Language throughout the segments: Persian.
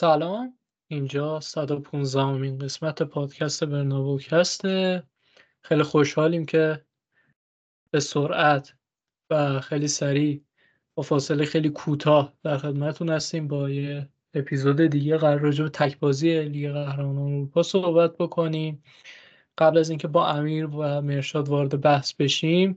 سلام. اینجا 115 امین قسمت پادکست برنابوکسته خیلی خوشحالیم که به سرعت و خیلی سریع با فاصله خیلی کوتاه در خدمتتون هستیم با یه اپیزود دیگه. قرار راجع به تکبازی لیگ قهرمانان اروپا صحبت بکنیم. قبل از اینکه با امیر و مرشاد وارد بحث بشیم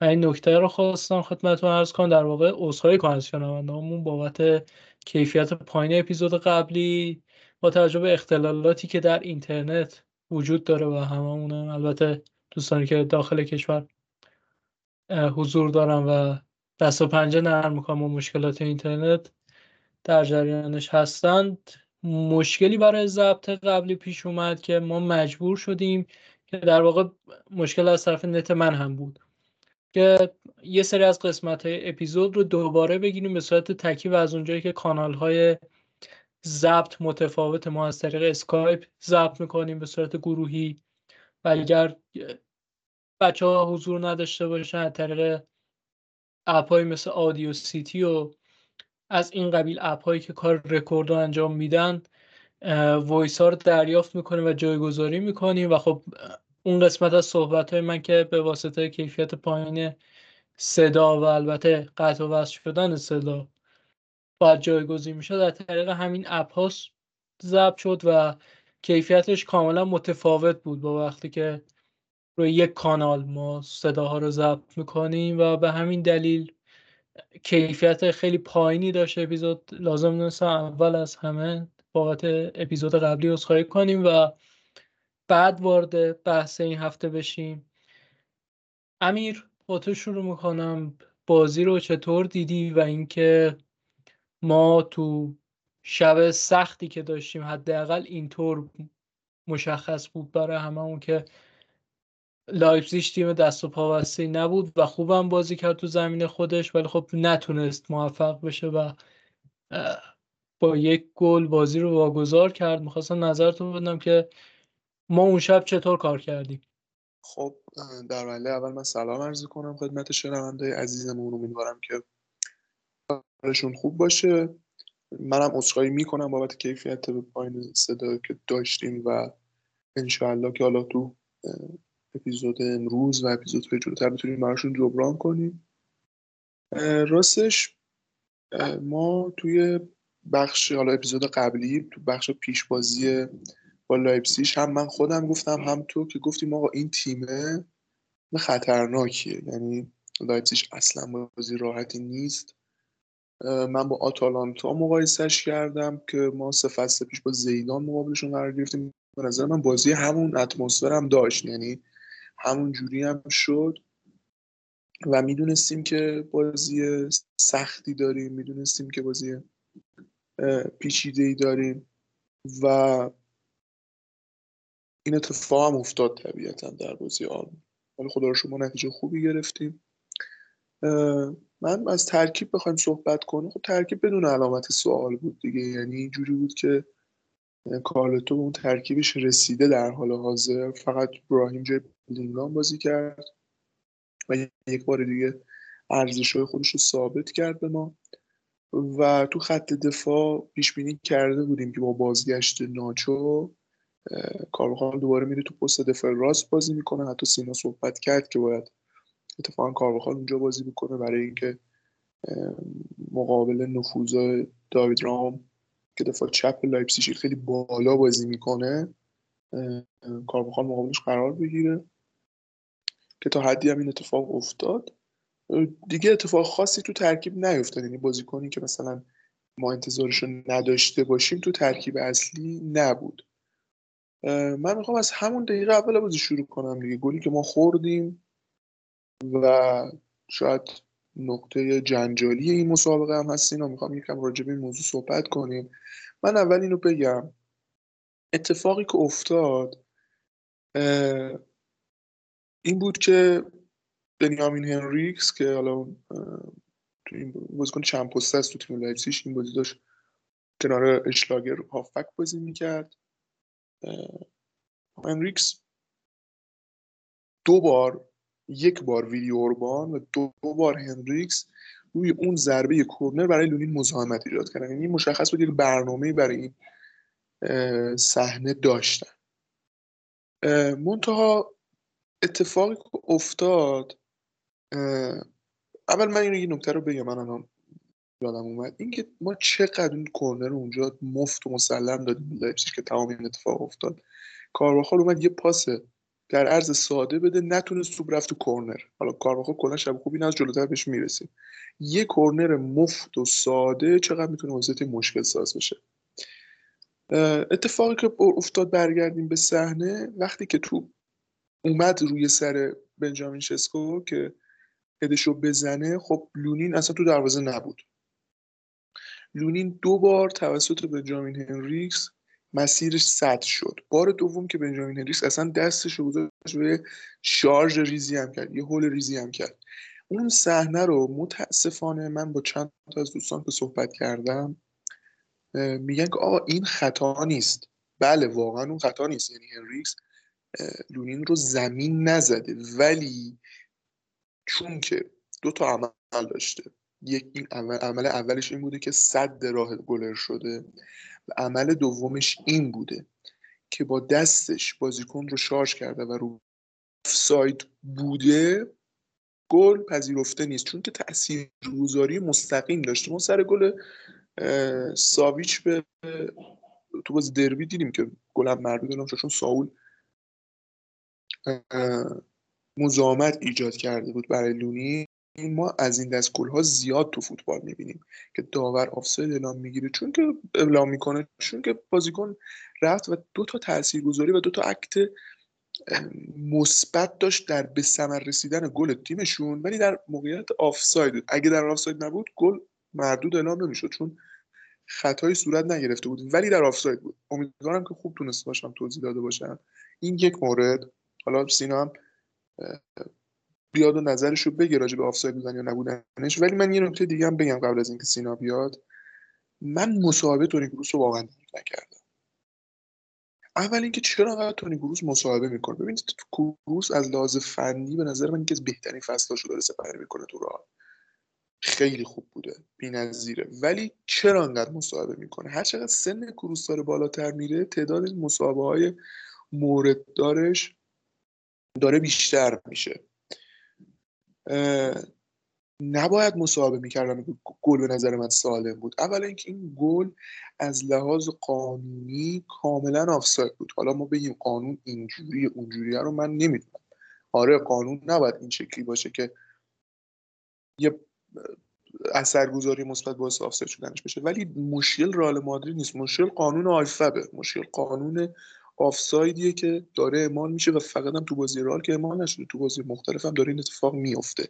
من این نکته رو خواستم خدمتتون عرض کنم. در واقع عذرخواهی کنم از شنوندهامون بابت کیفیت پایین اپیزود قبلی با توجه به اختلالاتی که در اینترنت وجود داره و هممون البته دوستانی که داخل کشور حضور دارن و دست و پنجه نرم می‌کنم و مشکلات اینترنت در جریانش هستند. مشکلی برای ضبط قبلی پیش اومد که ما مجبور شدیم که در واقع مشکل از طرف نت من هم بود. که یه سری از قسمت های اپیزود رو دوباره بگیریم به صورت تکی و از اونجایی که کانال های ضبط متفاوت ما از طریق اسکایپ ضبط می‌کنیم به صورت گروهی و اگر بچه ها حضور نداشته باشن از طریق اپ های مثل Audacity و از این قبیل اپ هایی که کار رکورد رو انجام میدن voice ها رو دریافت می‌کنیم و جایگذاری می‌کنیم و خب اون قسمت از صحبت های من که به واسطه کیفیت پایین صدا و البته قطع و وصل شدن صدا باید جایگزین می‌شد در طریق همین اپ ها ضبط شد و کیفیتش کاملا متفاوت بود با وقتی که روی یک کانال ما صداها رو ضبط می‌کنیم و به همین دلیل کیفیت خیلی پایینی داشته اپیزود. لازم دونستم اول از همه بابت اپیزود قبلی عذرخواهی کنیم و بعد وارد بحث این هفته بشیم. امیر با تو شروع می‌کنم. بازی رو چطور دیدی و اینکه ما تو شب سختی که داشتیم حداقل اینطور مشخص بود برای هممون که لایپزیگ تیم دست و پا نبود و خوبم بازی کرد تو زمین خودش ولی خب نتونست موفق بشه و با یک گل بازی رو واگذار کرد. می‌خواستم نظرتون بدم که ما اون شب چطور کار کردیم؟ خب در وله اول من سلام عرض کنم خدمت شنونده عزیزمون. امیدوارم که حالشون خوب باشه. منم عذرخواهی می‌کنم بابت کیفیت پایین صدا که داشتیم و انشاءالله که حالا تو اپیزود امروز و اپیزودهای جلوتر بتونیم براشون جبران کنیم. راستش ما توی بخش حالا اپیزود قبلی تو بخش پیشبازی با لایپسیش هم من خودم گفتم هم تو که گفتیم آقا این تیمه خطرناکیه. یعنی لایپسیش اصلا بازی راحتی نیست. من با آتالانتا مقایسش کردم که ما سه فصل پیش با زیدان مقابلشون قرار گرفتیم. به نظر من بازی همون اتمسفر هم داشت. یعنی همون جوری هم شد. و می‌دونستیم که بازی سختی داریم می‌دونستیم که بازی پیچیده ای داریم. و این اتفاق هم افتاد طبیعتا در بازی آلمان ولی خدا رو شما نتیجه خوبی گرفتیم. من از ترکیب بخوایم صحبت کنیم. خب ترکیب بدون علامت سوال بود دیگه. یعنی اینجوری بود که کارلتو اون ترکیبش رسیده در حال حاضر. فقط براهیم جای لینگان بازی کرد و یک بار دیگه ارزش های خودش رو ثابت کرد به ما. و تو خط دفاع پیش بینی کرده بودیم که با بازگشت ناچو کارواخال دوباره میره تو پست دفاع راست بازی می‌کنه. حتی سینا صحبت کرد که باید اتفاقا کارواخال اونجا بازی می‌کنه برای اینکه مقابل نفوذ داوید رام که دفاع چپ لایپزیگ خیلی بالا بازی می‌کنه کارواخال مقابلش قرار بگیره که تا حدی هم این اتفاق افتاد. دیگه اتفاق خاصی تو ترکیب نیفتاد. یعنی بازیکنی که مثلا ما انتظارش نداشته باشیم تو ترکیب اصلی نبود. من می‌خوام از همون دقیقه اول بازی شروع کنم دیگه. گلی که ما خوردیم و شاید نقطه جنجالی این مسابقه هم هستین و می‌خوام یکم راجع به این موضوع صحبت کنیم. من اول اینو بگم. اتفاقی که افتاد این بود که بنیامین هنریکس که حالا تو این بازیکن چند پسته است تو تیم لایپزیگ این بازی داشت کنار اشلاگر هافبک بازی می‌کرد. هنریکس دو بار یک بار ویلی اوربان و دو, بار هنریکس روی اون ضربه کورنر برای لونین مزاحمت ایجاد کردن. یعنی مشخص بود یک برنامه برای این صحنه داشتن. منتها اتفاقی که افتاد اول من اینو یه نکته رو بگم من الان یادم اومد. اینکه ما چقدر اون کورنر اونجا مفت و مسلم دادیم لایپزیگ که تمام این اتفاق افتاد. کارواخال اومد یه پاس در عرض ساده بده نتونست توپ رفت تو کورنر. حالا کارواخال کلا شب خوبی از جلوتر بهش می‌رسیم. یه کورنر مفت و ساده چقدر می‌تونه وضعیت مشکل ساز بشه؟ اتفاقی که افتاد برگردیم به صحنه وقتی که تو اومد روی سر بنجامین شسکو که هدشو بزنه خب لونین اصلا تو دروازه نبود. لونین دو بار توسط بنجامین هنریکس مسیرش سد شد. بار دوم که بنجامین هنریکس اصلا دستش رو گذاشت روی شارژ ریزی هم کرد یه هول ریزی هم کرد. اون صحنه رو متاسفانه من با چند تا از دوستان که صحبت کردم میگن که آقا این خطا نیست. بله واقعا اون خطا نیست. یعنی هنریکس لونین رو زمین نزده ولی چون که دو تا عمل داشته یک این عمل, عمل اولش این بوده که سد راه گلر شده و عمل دومش این بوده که با دستش بازیکن رو شارژ کرده و رو ساید بوده گل پذیرفته نیست. چون که تأثیر گذاری مستقیم داشته. ما سر گل ساویچ به تو باز دربی دیدیم که گل هم مردود چون ساول مزاحمت ایجاد کرده بود برای لونی. ما از این دست ها زیاد تو فوتبال می‌بینیم که داور آفساید اعلام می‌گیره چون که اعلام می‌کنه چون که بازیکن رفت و دو تا تاثیرگذاری و دو تا act مثبت داشت در به ثمر رسیدن گل تیمشون ولی در موقعیت آفساید اگه در آفساید نبود گل مردود اعلام نمی‌شد چون خطایی صورت نگرفته بود ولی در آفساید بود. امیدوارم که خوب تونست باشم توضیح داده باشم. این یک مورد. حالا سینا هم بیاد و نظرش رو بگه راجع به آفساید بودن یا نبودنش. ولی من یه نکته دیگه هم بگم قبل از اینکه سینا بیاد. من مصاحبه تونی کروس رو واقعا نکردم. اول اینکه چرا انقدر تونی کروس مصاحبه می‌کنه؟ ببینید کروس از لحاظ فنی به نظر من یکی از بهترین فصلاشو داره سپری می‌کنه تو راه. خیلی خوب بوده. بی‌نظیره. ولی چرا انقدر مصاحبه می‌کنه؟ هر چقدر سن کروس داره بالاتر میره تعداد مصاحبه مورد دارش داره بیشتر میشه. نباید مصاحبه می‌کردم. گل به نظر من سالم بود. اول اینکه این گل از لحاظ قانونی کاملا آفساید بود. حالا ما بگیم قانون اینجوری اونجوری رو من نمی‌دونم. آره قانون نباید این شکلی باشه که یه اثرگذاری مثبت باعث آفساید شدنش بشه. ولی مشکل رئال مادرید نیست. مشکل قانون آیفبه مشکل قانون آفسایدیه که داره اعمال میشه و فقط هم تو بازی رال که اعمال نشده تو بازی مختلف هم داره این اتفاق میفته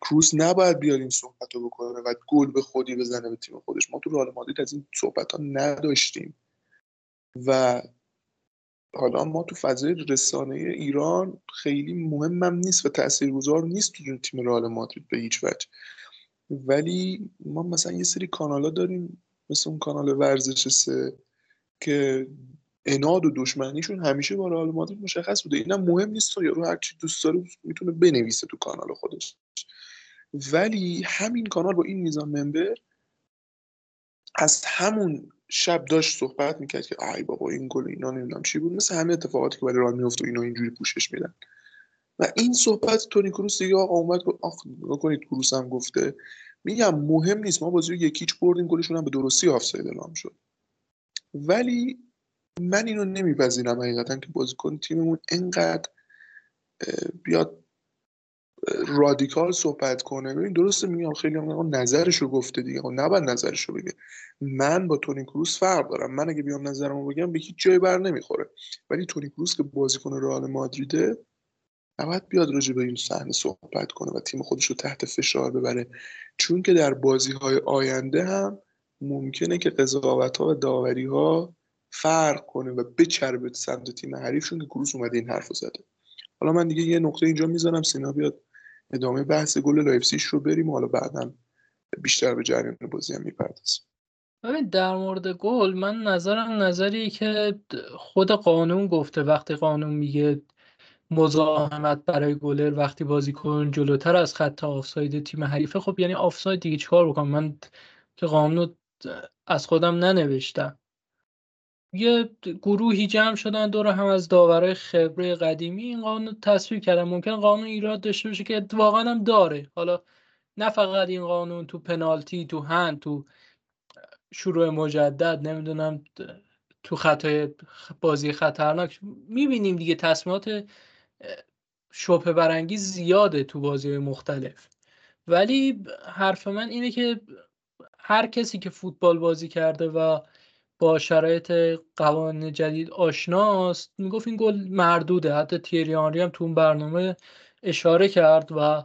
کروس نباید بیاد این صحبت رو بکنه و گل به خودی بزنه به تیم خودش. ما تو رال مادرید از این صحبت ها نداشتیم. و حالا ما تو فضای رسانه ایران خیلی مهمم نیست و تاثیرگذار نیست تو تیم رئال مادرید به هیچ وجه. ولی ما مثلا یه سری کانالا داریم مثل اون کانال ورزش سه که اناد و دشمنیشون همیشه با رئال مادرید مشخص بوده. اینم مهم نیست یارو هر چی دوست داره می‌تونه بنویسه تو کانال خودش. ولی همین کانال با این میزان ممبر از همون شب داشت صحبت می‌کرد که ای بابا این گل اینا نمی‌دونم چی بود. مثل همه اتفاقاتی که برای رئال میفته و اینا اینجوری پوشش میدن. و این صحبت تونی کروس دیگه آقا اومد آخ کنید کروس هم گفته. میگم مهم نیست ما بازی رو یکیچ بردیم گلشون هم به درستی آفساید اعلام شد. ولی من اینو نمیپذیرم حقیقتا که بازیکن تیممون انقدر بیاد رادیکال صحبت کنه. ببین درسته میگم خیلی هم نظرش رو گفته دیگه. خب نباید نظرش رو بگه. من با تونی کروس فرق دارم. من اگه بیام نظرمو بگم به هیچ جای بر نمی‌خوره. ولی تونی کروس که بازیکن رئال مادریده نباید بیاد راجع به این صحنه صحبت کنه و تیم خودش رو تحت فشار ببره. چون که در بازی های آینده هم ممکنه که قضاوت ها و داوری ها فرق کنه و بچربه سمت تیم حریفشون که کروس اومده این حرف زده. حالا من دیگه یه نقطه اینجا می‌زنم سینا بیاد ادامه بحث گل لایپزیگ رو بریم. و حالا بعدا بیشتر به جریان بازی هم می‌پردازیم. ببین در مورد گل من نظرم نظری که خود قانون گفته. وقتی قانون میگه مزاحمت برای گلر وقتی بازی کن جلوتر از خط آفساید تیم حریفه خب یعنی آفساید دیگه چیکار بکنم؟ من که قانون از خودم ننوشتم. یه گروهی جمع شدن دور هم از داورای خبره قدیمی. این قانون تصویب کردن. ممکن قانون ایراد داشته باشه که واقعا هم داره. حالا نه فقط این قانون تو پنالتی تو هند تو شروع مجدد نمی‌دونم تو خطای بازی خطرناک. می‌بینیم دیگه تصمیمات شبه برانگیز زیاده تو بازی مختلف. ولی حرف من اینه که هر کسی که فوتبال بازی کرده و با شرایط قوانین جدید آشناست. می‌گفت این گل مردوده. حتی تیری هم تو اون برنامه اشاره کرد و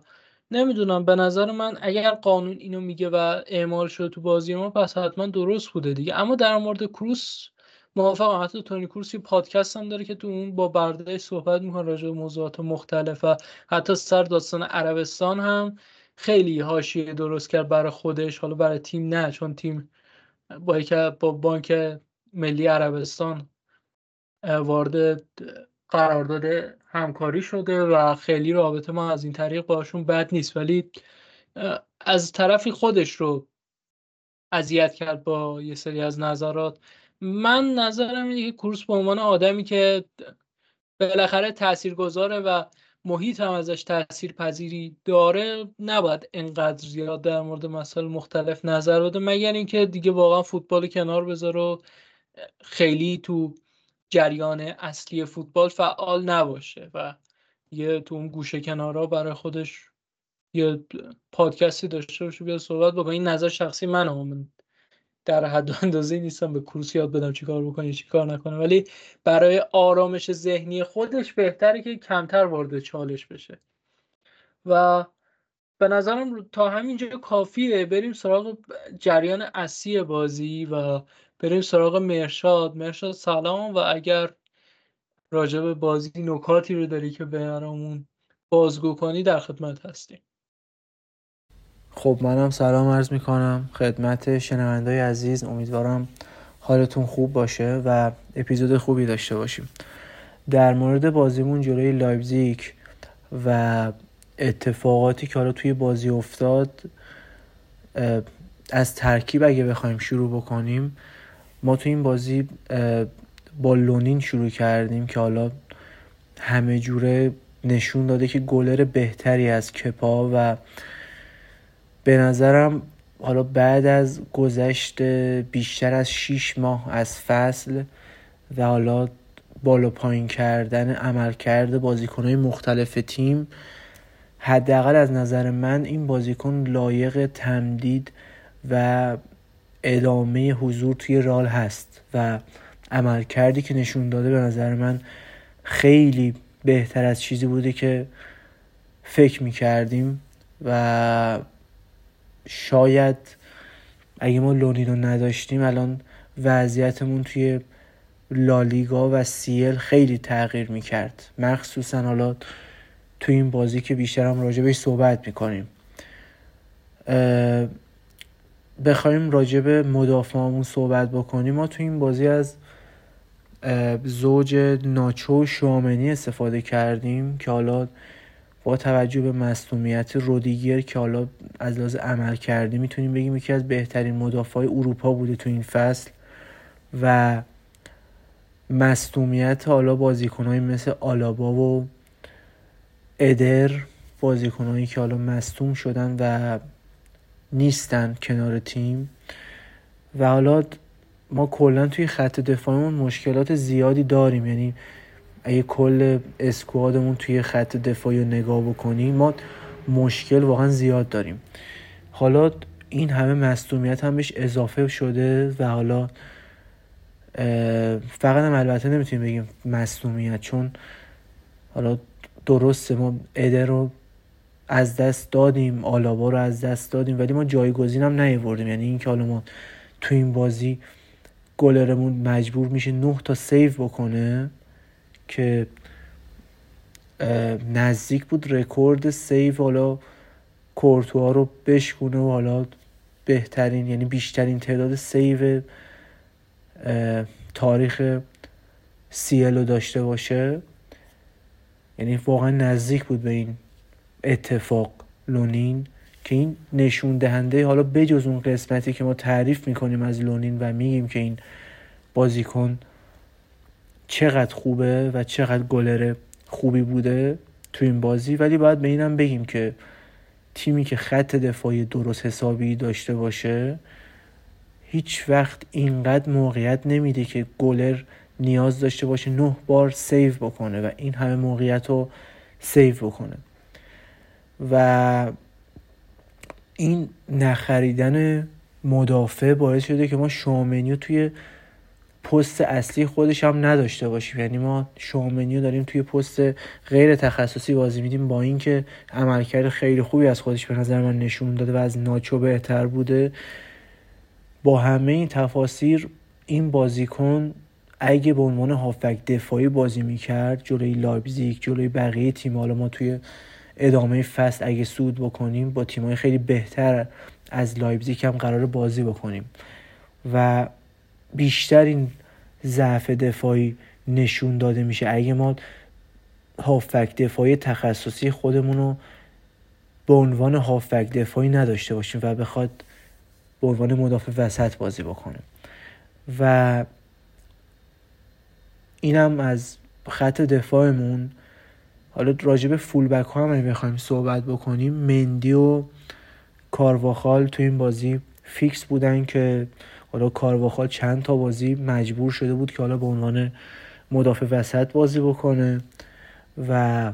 نمی‌دونم به نظر من اگر قانون اینو میگه و اعمال شده تو بازی ما پس حتما درست بوده دیگه. اما در مورد کروس موافقم. حتی تونی کروس یه پادکست هم داره که تو اون با برده صحبت می‌کنه راجع به موضوعات مختلف و حتی سر داستان عربستان هم خیلی حاشیه درست کرد برای خودش. حالا برای تیم نه چون تیم با که با بانک ملی عربستان وارد قرارداد همکاری شده و خیلی رابطه ما از این طریق باشون بد نیست. ولی از طرفی خودش رو اذیت کرد با یه سری از نظرات. من نظرم اینه که کروس به عنوان آدمی که بالاخره تاثیرگذاره و محیط هم ازش تاثیر پذیری داره نباید انقدر زیاد در مورد مسائل مختلف نظر بده مگر اینکه دیگه واقعا فوتبال کنار بذاره و خیلی تو جریان اصلی فوتبال فعال نباشه و یه تو اون گوشه کنارا برای خودش یه پادکستی داشته باشه بیا صحبت بکنه. این نظر شخصی من در حد اندازه نیستم به کروس یاد بدم چیکار بکنه چیکار نکنه. ولی برای آرامش ذهنی خودش بهتره که کمتر وارد چالش بشه. و به نظرم تا همینجا کافیه. بریم سراغ جریان اصلی بازی و بریم سراغ مرشاد. مرشاد سلام و اگر راجع به بازی نکاتی رو داری که برامون بازگو کنی در خدمت هستیم. خب منم سلام عرض می‌کنم. خدمت شنوندای عزیز امیدوارم حالتون خوب باشه و اپیزود خوبی داشته باشیم. در مورد بازیمون جلوی لایبزیک و اتفاقاتی که حالا توی بازی افتاد از ترکیب اگه بخوایم شروع بکنیم ما تو این بازی با لونین شروع کردیم که حالا همه جوره نشون داده که گلر بهتری از کپا و به نظرم حالا بعد از گذشت بیشتر از 6 ماه از فصل و حالا بالا پایین کردن عملکرد بازیکنهای مختلف تیم حداقل از نظر من این بازیکن لایق تمدید و ادامه حضور توی رال هست و عملکردی که نشون داده به نظر من خیلی بهتر از چیزی بوده که فکر می کردیم و شاید اگه ما لونی رو نداشتیم الان وضعیتمون توی لالیگا و سیل خیلی تغییر می‌کرد. مخصوصا حالا تو این بازی که بیشتر هم راجع بهش صحبت می‌کنیم. بخوایم راجع به مدافعمون صحبت بکنیم. ما تو این بازی از زوج ناچو و شامنی استفاده کردیم که حالا با توجه به مصومیت رودیگر که حالا از لحاظ عمل کرده می‌تونیم بگیم یکی از بهترین مدافع اروپا بوده تو این فصل و مصومیت حالا بازیکنهایی مثل آلابا و ادر بازیکنهایی که حالا مصوم شدن و نیستن کنار تیم و حالا ما کلا توی خط دفاعمون مشکلات زیادی داریم. یعنی اگه کل اسکوادمون توی خط دفاعی رو نگاه بکنیم ما مشکل واقعا زیاد داریم. حالا این همه مصدومیت هم بهش اضافه شده و حالا فقط هم البته نمی‌تونیم بگیم مصدومیت چون حالا درسته ما ادر رو از دست دادیم آلابا رو از دست دادیم ولی ما جایگزین هم نیاوردیم. یعنی اینکه حالا ما تو این بازی گلرمون مجبور میشه نه تا سیو بکنه که نزدیک بود رکورد save حالا کورتوا رو بشکونه و حالا بهترین یعنی بیشترین تعداد save تاریخ CL رو داشته باشه. یعنی واقعا نزدیک بود به این اتفاق لونین که این نشون دهنده حالا بجز اون قسمتی که ما تعریف می‌کنیم از لونین و میگیم که این بازیکن چقدر خوبه و چقدر گلر خوبی بوده تو این بازی. ولی باید به اینم بگیم که تیمی که خط دفاعی درست حسابی داشته باشه هیچ وقت اینقدر موقعیت نمیده که گلر نیاز داشته باشه نه بار save بکنه و این همه موقعیت رو save بکنه. و این نخریدن مدافع باعث شده که ما شوامنیو توی پست اصلی خودش هم نداشته باشیم. یعنی ما شوامنیو داریم توی پست غیر تخصصی بازی میدیم با اینکه عملکرد خیلی خوبی از خودش به نظر من نشون داده و از ناچو بهتر بوده. با همه این تفاسیر این بازیکن اگه به عنوان هافبک دفاعی بازی می‌کرد جلوی لایپزیگ جلوی بقیه تیم حالا ما توی ادامه فصل اگه صعود بکنیم با تیمای خیلی بهتر از لایپزیگ هم قرار بازی بکنیم. و بیشتر این ضعف دفاعی نشون داده میشه. اگه ما هافک دفاعی تخصصی خودمون رو به عنوان هافک دفاعی نداشته باشیم و بخواد به عنوان مدافع وسط بازی بکنه. و اینم از خط دفاعمون. حالا راجب فول بک ها هم بخوایم صحبت بکنیم مندی و کارواخال تو این بازی فیکس بودن که حالا کارواخال چند تا بازی مجبور شده بود که حالا به عنوان مدافع وسط بازی بکنه و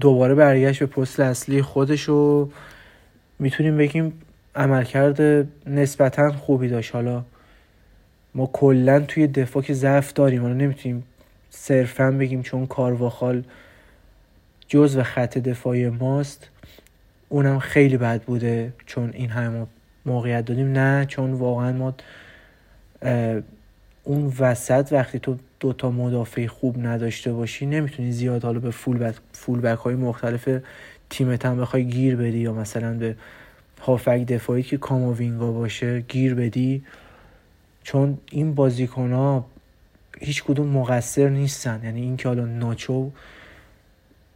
دوباره برگشت به پست اصلی خودش رو می‌تونیم بگیم عملکرد نسبتا خوبی داشت. حالا ما کلا توی دفاع که ضعف داریم حالا نمی‌تونیم صرفا بگیم چون کارواخال و خط دفاعی ماست اونم خیلی بد بوده چون این همه موقعیت دادیم. نه چون واقعا ما اون وسط وقتی تو دوتا مدافع خوب نداشته باشی نمی‌تونی زیاد حالا به فول بک, فول بک های مختلف تیمت هم بخوای گیر بدی یا مثلا به هافک دفاعی که کاموینگا باشه گیر بدی. چون این بازیکن ها هیچ کدوم مقصر نیستن. یعنی اینکه حالا ناچو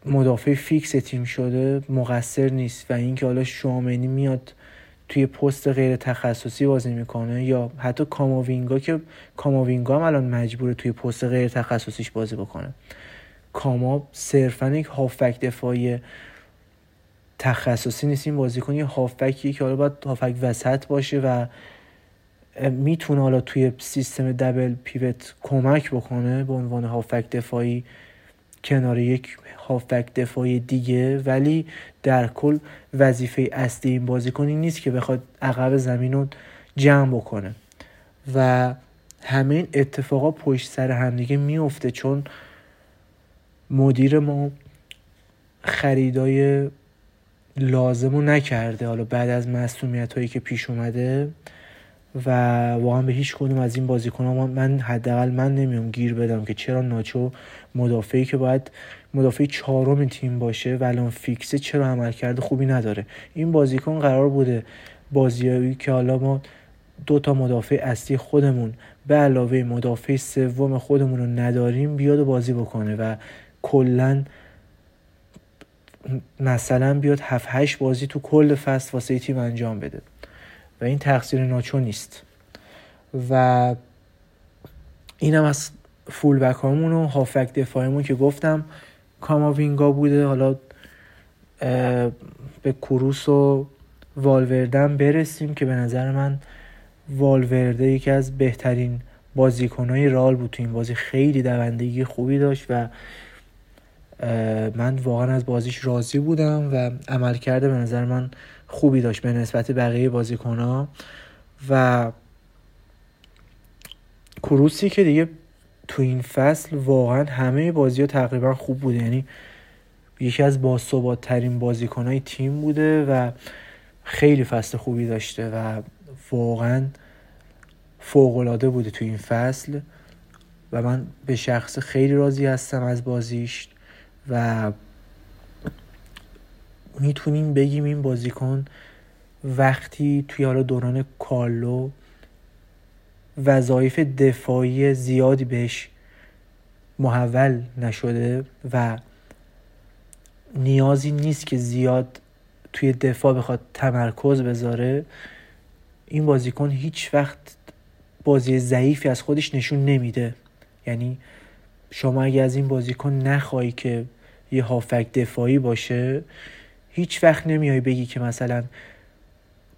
مدافع فیکس تیم شده مقصر نیست. و اینکه حالا شوامنی میاد توی پست غیر تخصصی بازی می‌کنه یا حتی کاماوینگا که کاماوینگا هم الان مجبوره توی پست غیر تخصصیش بازی بکنه. کاما صرفا یک هافک دفاعی تخصصی نیست. این بازیکن یه هافکی که حالا باید هافک وسط باشه و می‌تونه حالا توی سیستم دبل پیوت کمک بکنه به عنوان هافک دفاعی. کنار یک هافبک دفاعی دیگه ولی در کل وظیفه اصلی این بازیکن این نیست که بخواد عقب زمین رو جمع بکنه. و همه این اتفاقا پشت سر همدیگه میفته چون مدیر ما خریدای لازمو نکرده. حالا بعد از مسئولیت هایی که پیش اومده و واقعا به هیچ کدوم از این بازیکن ها من حداقل من نمیام گیر بدم که چرا ناچو مدافعی که باید مدافع چهارم تیم باشه و الان فیکسه چرا عملکرد خوبی نداره؟ این بازیکن قرار بوده بازیایی که حالا ما دو تا مدافع اصلی خودمون به علاوه مدافع سوم خودمون رو نداریم بیاد و بازی بکنه و کلا مثلا بیاد 7 8 بازی تو کل فصل واسه تیم انجام بده. و این تقصیر ناچو نیست. و اینم از فول بک هامون و هافک دفاعیمون که گفتم کاماوینگا بوده حالا به کروس و والوردن برسیم که به نظر من والورده یکی از بهترین بازیکنهای رال بود تو این بازی. خیلی دوندگی خوبی داشت و من واقعا از بازیش راضی بودم و عمل کرده به نظر من خوبی داشت به نسبت بقیه بازیکن و کروسی که دیگه تو این فصل واقعا همه بازی ها تقریبا خوب بوده. یعنی یکی از باثبات ترین بازیکن های تیم بوده و خیلی فصل خوبی داشته و واقعا فوقلاده بوده تو این فصل. و من به شخص خیلی راضی هستم از بازیش و می‌تونیم بگیم این بازیکن وقتی توی حالا دوران کارلو وظایف دفاعی زیادی بهش محول نشده و نیازی نیست که زیاد توی دفاع بخواد تمرکز بذاره این بازیکن هیچ وقت بازی ضعیفی از خودش نشون نمیده. یعنی شما اگه از این بازیکن نخوای که یه هافک دفاعی باشه هیچ وقت نمیای بگی که مثلا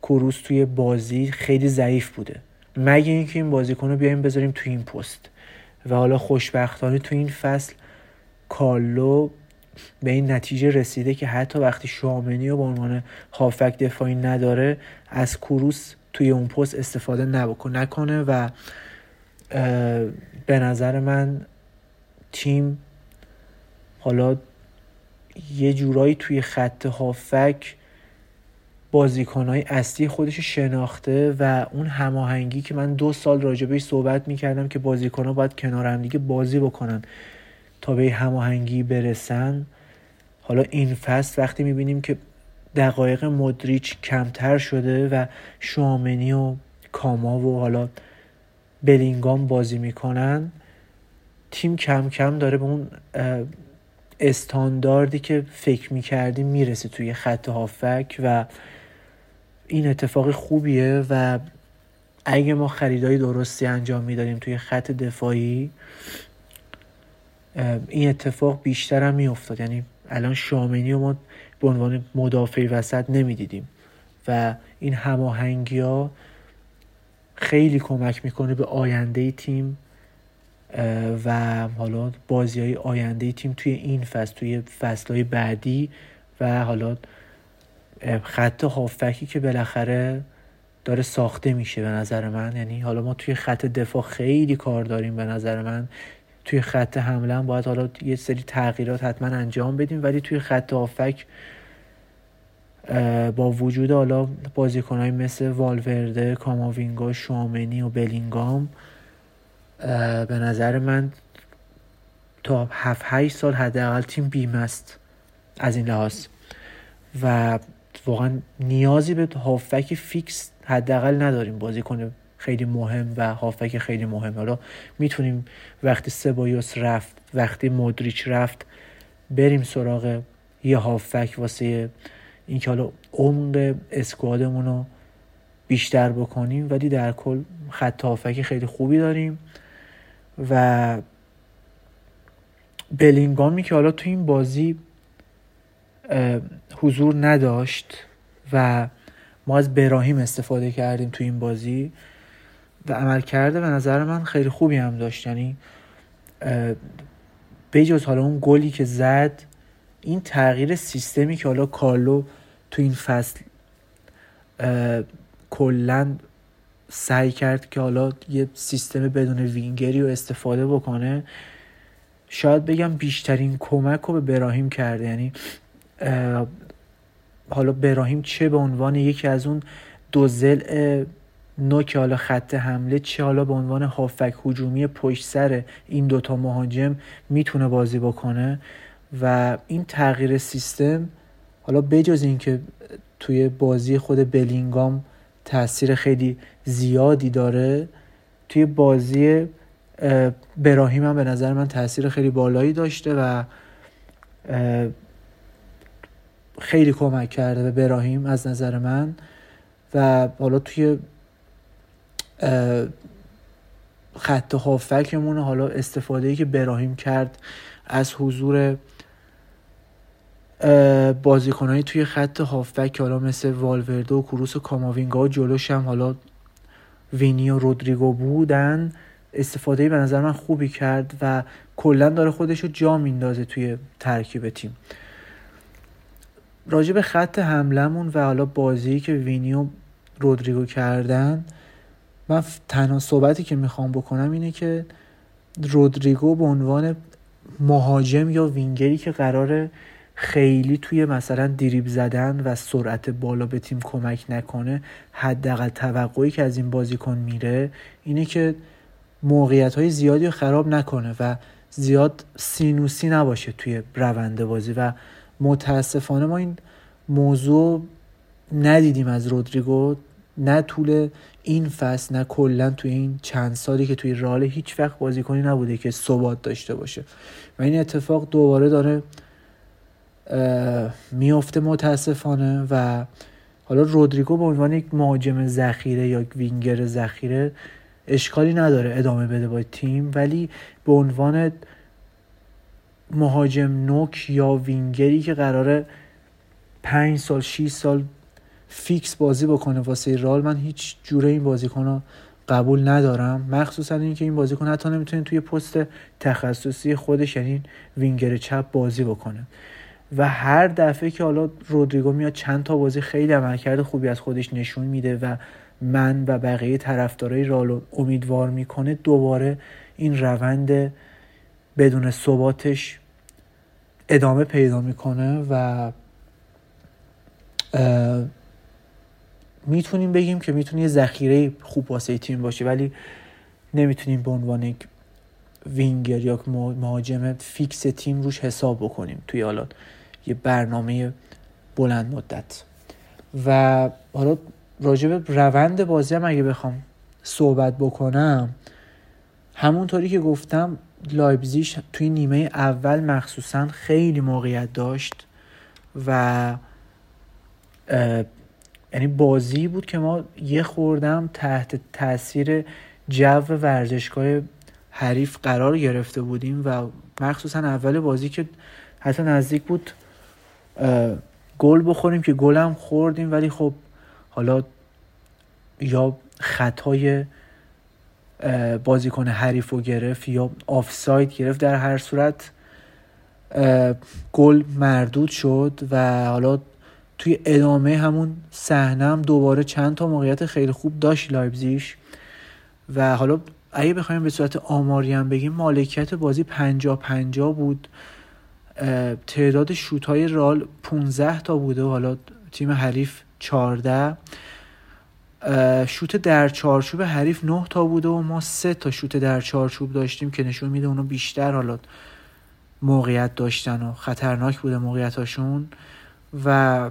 کروس توی بازی خیلی ضعیف بوده. مگه اینکه این بازیکن رو بیایم بذاریم توی این پست. و حالا خوشبختانه تو این فصل کارلو به این نتیجه رسیده که حتی وقتی شامنی و به عنوان هافک دفاعی نداره از کروس توی اون پست استفاده نبکن نکنه و به نظر من تیم حالا یه جورایی توی خط هافک بازیکنهای اصلی خودش شناخته و اون هماهنگی که من دو سال راجبش صحبت می‌کردم که بازیکنها باید کنار هم دیگه بازی بکنن تا به هماهنگی برسن. حالا این فصل وقتی می‌بینیم که دقایق مدریچ کمتر شده و شامنی و کاما و حالا بلینگام بازی می‌کنن تیم کم کم داره به اون استانداردی که فکر می‌کردیم می‌رسه توی خط هافک و این اتفاق خوبیه و اگه ما خریدای درستی انجام میداریم توی خط دفاعی این اتفاق بیشتر هم میافتاد. یعنی الان شامنی و ما به عنوان مدافع وسط نمی‌دیدیم و این هماهنگی ها خیلی کمک می‌کنه به آینده تیم و حالا بازی های آینده تیم توی این فصل توی فصل های بعدی و حالا خط هافکی که بالاخره داره ساخته میشه به نظر من. یعنی حالا ما توی خط دفاع خیلی کار داریم به نظر من. توی خط حمله هم باید حالا یه سری تغییرات حتما انجام بدیم ولی توی خط هافک با وجود حالا بازیکنهای مثل والورده کاماوینگا شوامنی و بلینگام به نظر من تا 7 8 سال حداقل تیم بیمه است از این لحاظ. و واقعا نیازی به هافک فیکس حداقل نداریم. بازیکن خیلی مهم و هافک خیلی مهم حالا می‌تونیم وقتی سبایوس رفت وقتی مودریچ رفت بریم سراغ یه هافک واسه اینکه حالا عمق اسکوادمون رو بیشتر بکنیم. ولی در کل خط هافک خیلی خوبی داریم. و بلینگامی که حالا تو این بازی حضور نداشت و ما از براهیم استفاده کردیم تو این بازی و عمل کرده به نظر من خیلی خوبی هم داشت. یعنی بجز حالا اون گلی که زد این تغییر سیستمی که حالا کارلو تو این فصل کلا سعی کرد که حالا یه سیستم بدون وینگری رو استفاده بکنه. شاید بگم بیشترین کمک رو به براهیم کرده. یعنی حالا براهیم چه به عنوان یکی از اون دو زل نوک حالا خط حمله چه حالا به عنوان هافک هجومی پشت سر این دوتا مهاجم می‌تونه بازی بکنه. و این تغییر سیستم حالا بجز اینکه توی بازی خود بلینگام تاثیر خیلی زیادی داره. توی بازی براهیم هم به نظر من تاثیر خیلی بالایی داشته و خیلی کمک کرده به براهیم از نظر من. و حالا توی خط هافکمون حالا استفاده ای که براهیم کرد از حضور بازیکنهایی توی خط هافبک حالا مثل والورده و کروس و کاماوینگا و جلوش هم حالا وینی و رودریگو بودن استفاده به نظر من خوبی کرد و کلا داره خودش رو جا میندازه توی ترکیب تیم. راجع به خط حملمون و حالا بازی که وینی و رودریگو کردن من تنها صحبتی که می‌خوام بکنم اینه که رودریگو به عنوان مهاجم یا وینگری که قراره خیلی توی مثلا دریب زدن و سرعت بالا به تیم کمک نکنه حداقل توقعی که از این بازیکن میره اینه که موقعیت های زیادی رو خراب نکنه و زیاد سینوسی نباشه توی روند بازی. و متاسفانه ما این موضوع ندیدیم از رودریگو نه طول این فصل نه کلا توی این چند سالی که توی رال هیچ وقت بازیکنی نبوده که ثبات داشته باشه. و این اتفاق دوباره داره میفته متاسفانه و حالا رودریگو به عنوان یک مهاجم ذخیره یا وینگر ذخیره اشکالی نداره ادامه بده با تیم ولی به عنوان مهاجم نوک یا وینگری که قراره پنج سال 6 سال فیکس بازی بکنه واسه رئال من هیچ جوره این بازیکن رو قبول ندارم. مخصوصا اینکه این بازیکن حتی نمی‌تونه توی پست تخصصی خودش یعنی وینگر چپ بازی بکنه. و هر دفعه که حالا رودریگو میاد چند تا بازی خیلی عملکرد خوبی از خودش نشون میده و من و بقیه طرفدارای رئالو امیدوار می‌کنه دوباره این روند بدون ثباتش ادامه پیدا می‌کنه و می‌تونیم بگیم که می‌تونه یه ذخیره خوب واسه تیم باشه ولی نمی‌تونیم به عنوان یک وینگر یا مهاجم فیکس تیم روش حساب بکنیم توی حالا یه برنامه بلند مدت. و حالا راجع به روند بازی هم اگه بخوام صحبت بکنم همونطوری که گفتم لایبزیش توی نیمه اول مخصوصا خیلی موقعیت داشت و یعنی بازی بود که ما یه خوردم تحت تاثیر جو ورزشگاه حریف قرار گرفته بودیم و مخصوصا اول بازی که حتی نزدیک بود گل بخوریم که گلم خوردیم ولی خب حالا یا خطای بازیکن حریف رو گرفت یا آفساید گرفت در هر صورت گل مردود شد و حالا توی ادامه همون صحنه هم دوباره چند تا موقعیت خیلی خوب داشت لایبزیش و حالا اگه بخوایم به صورت آماری هم بگیم مالکیت بازی پنجا پنجا بود. تعداد شوت های رال 15 تا بوده. و حالا تیم حریف 14 شوت در چارچوب حریف 9 تا بوده و ما سه تا شوت در چارچوب داشتیم که نشون میده اونو بیشتر حالا موقعیت داشتن و خطرناک بوده موقعیتاشون. و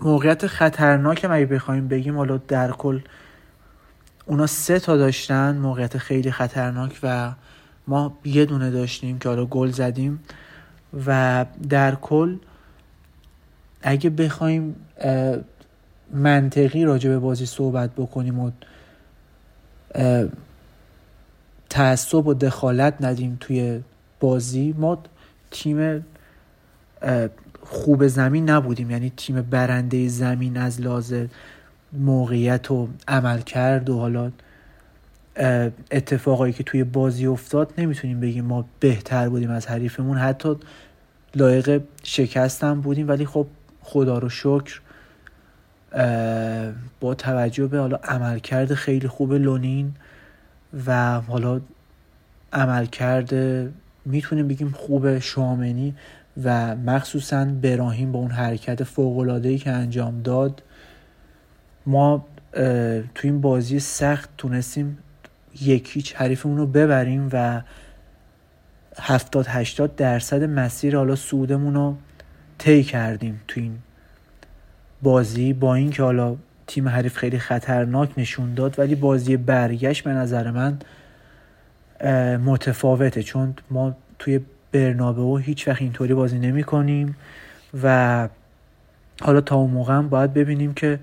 موقعیت خطرناک اگه بخوایم بگیم حالا در کل اونا سه تا داشتن موقعیت خیلی خطرناک و ما یه دونه داشتیم که حالا گل زدیم و در کل اگه بخوایم منطقی راجع به بازی صحبت بکنیم و تعصب و دخالت ندیم توی بازی ما تیم خوب زمین نبودیم. یعنی تیم برنده زمین از لازم موقعیت و عمل کرد و حالا اتفاقایی که توی بازی افتاد نمی‌تونیم بگیم ما بهتر بودیم از حریفمون. حتی لایق شکستم بودیم ولی خب خدا رو شکر با توجه به حالا عملکرد خیلی خوب لونین و حالا عملکرد می‌تونیم بگیم خوب شامنی و مخصوصا براهیم با اون حرکت فوق‌العاده‌ای که انجام داد ما تو این بازی سخت تونستیم یکیچ حریفمون رو ببریم و 70 80 درصد مسیر حالا سودمون رو طی کردیم تو این بازی با اینکه حالا تیم حریف خیلی خطرناک نشون داد ولی بازی برگشت به نظر من متفاوته. چون ما توی برنابه هیچ وقت اینطوری بازی نمی کنیم و حالا تا اون موقع باید ببینیم که